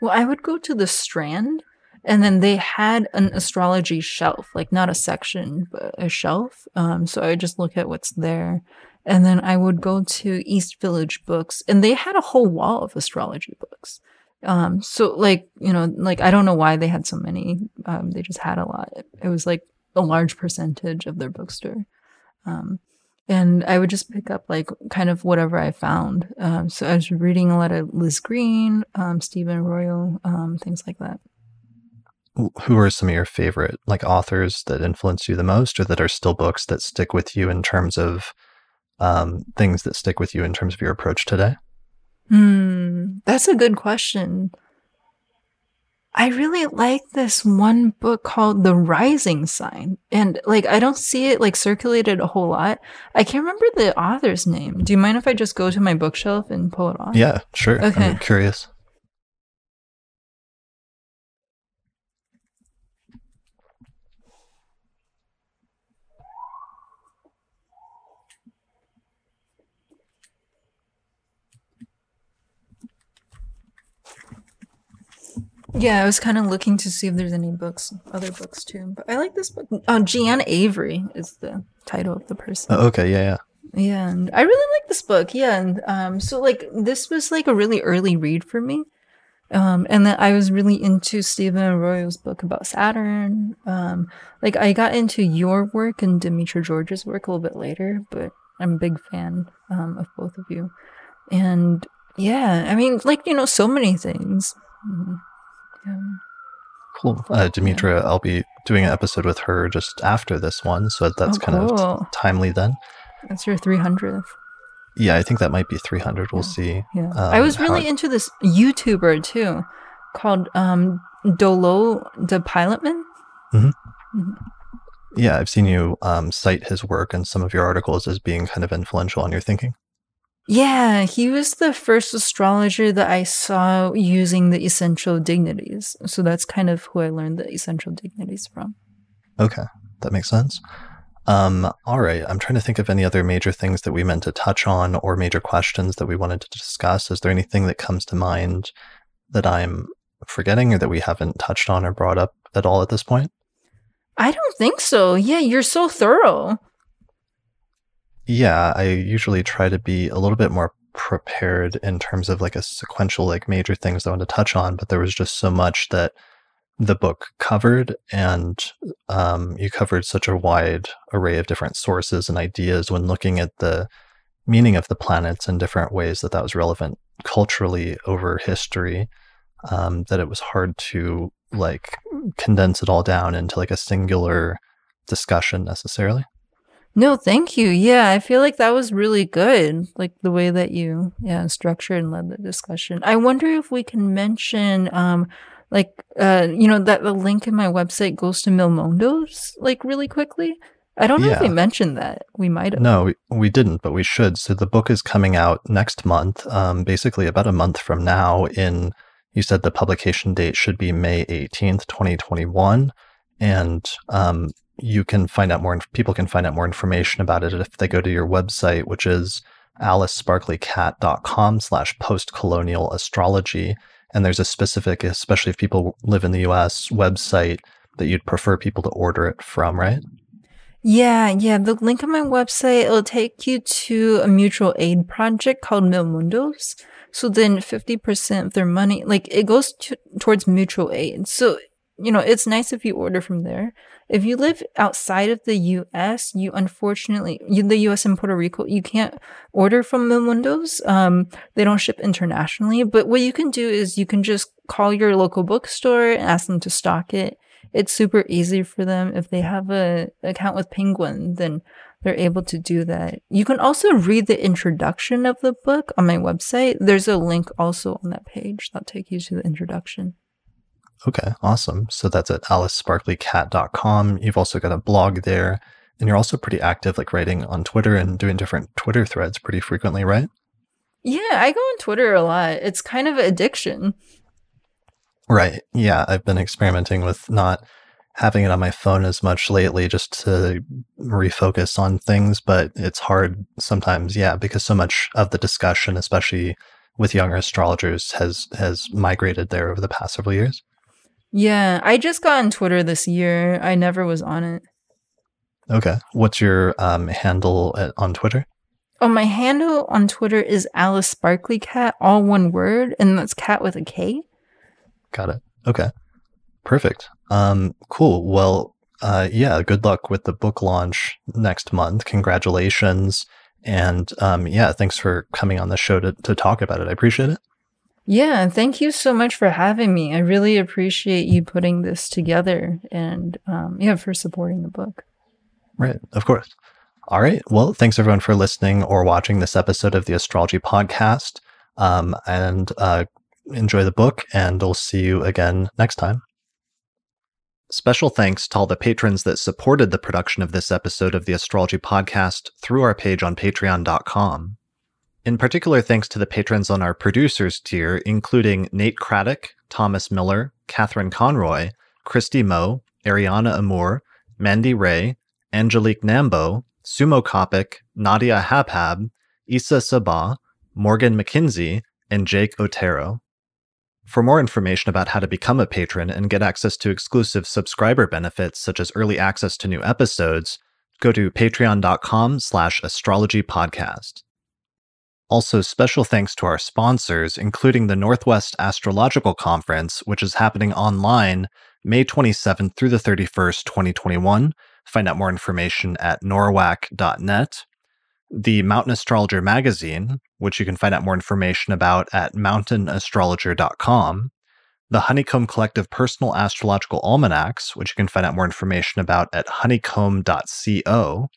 well i would go to the strand and then they had an astrology shelf like not a section but a shelf um, so i would just look at what's there. And then i would go to east village books and they had a whole wall of astrology books. Um, so like you know like i don't know why they had so many um, they just had a lot. It was like a large percentage of their bookstore. Um, and I would just pick up like kind of whatever I found. Um, so I was reading a lot of Liz Greene, um, Stephen Arroyo, um, things like that. Who are some of your favorite like authors that influence you the most, or that are still books that stick with you in terms of um, things that stick with you in terms of your approach today? Hmm, that's a good question. I really like this one book called The Rising Sign. And like I don't see it like circulated a whole lot. I can't remember the author's name. Do you mind if I just go to my bookshelf and pull it off? Yeah, sure. Okay. I'm curious. Yeah, I was kind of looking to see if there's any books, other books too. But I like this book. Oh, Jeanne Avery is the title of the person. Oh, okay, yeah, yeah. Yeah, and I really like this book. Yeah, and um, so like this was like a really early read for me. Um, and then I was really into Stephen Arroyo's book about Saturn. Um, like I got into your work and Demetra George's work a little bit later, but I'm a big fan um, of both of you. And yeah, I mean, like you know, so many things. Mm-hmm. Cool. Uh, Demetra, I'll be doing an episode with her just after this one, so that's oh, kind cool. of timely then. That's your 300th. Yeah, I think that might be 300. We'll yeah. see. Yeah. Um, I was really into this YouTuber too called um, Dolo the Pilotman. Mm-hmm. Mm-hmm. Yeah, I've seen you um, cite his work and some of your articles as being kind of influential on your thinking. Yeah, he was the first astrologer that I saw using the essential dignities. So that's kind of who I learned the essential dignities from. Okay, that makes sense. Um, all right, I'm trying to think of any other major things that we meant to touch on or major questions that we wanted to discuss. Is there anything that comes to mind that I'm forgetting or that we haven't touched on or brought up at all at this point? I don't think so. Yeah, you're so thorough. Yeah, I usually try to be a little bit more prepared in terms of like a sequential, like major things I want to touch on, but there was just so much that the book covered, and um, you covered such a wide array of different sources and ideas when looking at the meaning of the planets in different ways that that was relevant culturally over history. Um, that it was hard to like condense it all down into like a singular discussion necessarily. No, thank you. Yeah, I feel like that was really good. Like the way that you yeah, structured and led the discussion. I wonder if we can mention um like uh you know that the link in my website goes to Milmundos like really quickly. I don't know yeah. if we mentioned that. We might have. No, we, we didn't, but we should. So the book is coming out next month, um, basically about a month from now. In you said the publication date should be May eighteenth, twenty twenty one, and um, you can find out more. People can find out more information about it if they go to your website, which is alicesparklykat.com slash postcolonial astrology. And there's a specific, especially if people live in the US, website that you'd prefer people to order it from, right? Yeah, yeah. The link on my website, it'll take you to a mutual aid project called Milmundos. So then 50% of their money, like it goes to, towards mutual aid. So, you know, it's nice if you order from there. If you live outside of the US, you unfortunately, you, the US and Puerto Rico, you can't order from Milmundos. Um, they don't ship internationally. But what you can do is you can just call your local bookstore and ask them to stock it it's super easy for them if they have a account with Penguin, then they're able to do that. You can also read the introduction of the book on my website. There's a link also on that page that'll take you to the introduction. Okay, awesome. So that's at alicesparklykat.com. You've also got a blog there, and you're also pretty active, like writing on Twitter and doing different Twitter threads pretty frequently, right? Yeah, I go on Twitter a lot. It's kind of addiction. Right. Yeah. I've been experimenting with not having it on my phone as much lately just to refocus on things, but it's hard sometimes, yeah, because so much of the discussion, especially with younger astrologers, has has migrated there over the past several years. Yeah, I just got on Twitter this year. I never was on it. Okay. What's your um, handle at, on Twitter? Oh, my handle on Twitter is Alice Sparkly Kat, all one word, and that's cat with a K. Got it. Okay. Perfect. Um, cool. Well, uh, yeah, good luck with the book launch next month. Congratulations. And um, yeah, thanks for coming on the show to, to talk about it. I appreciate it. Yeah, thank you so much for having me. I really appreciate you putting this together and um, yeah, for supporting the book. Right, of course. All right. Well, thanks everyone for listening or watching this episode of the Astrology Podcast. Um, and uh, enjoy the book, and I'll see you again next time. Special thanks to all the patrons that supported the production of this episode of the Astrology Podcast through our page on patreon.com. In particular, thanks to the patrons on our producers tier, including Nate Craddock, Thomas Miller, Catherine Conroy, Christy Moe, Ariana Amour, Mandy Ray, Angelique Nambo, Sumo Kopic, Nadia Habhab, Issa Sabah, Morgan McKinsey, and Jake Otero. For more information about how to become a patron and get access to exclusive subscriber benefits such as early access to new episodes, go to patreon.com slash astrologypodcast. Also, special thanks to our sponsors, including the Northwest Astrological Conference, which is happening online May 27th through the 31st, 2021. Find out more information at norwac.net the Mountain Astrologer magazine, which you can find out more information about at mountainastrologer.com, the Honeycomb Collective Personal Astrological Almanacs, which you can find out more information about at honeycomb.co,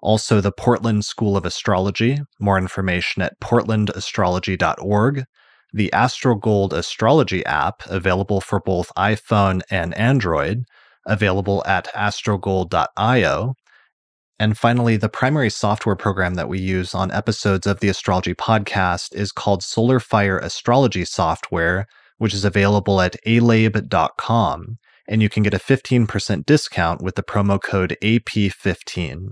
also the Portland School of Astrology, more information at portlandastrology.org, the AstroGold Astrology app, available for both iPhone and Android, available at astrogold.io, and finally, the primary software program that we use on episodes of the Astrology Podcast is called SolarFire Astrology Software, which is available at alabe.com. And you can get a 15% discount with the promo code AP15.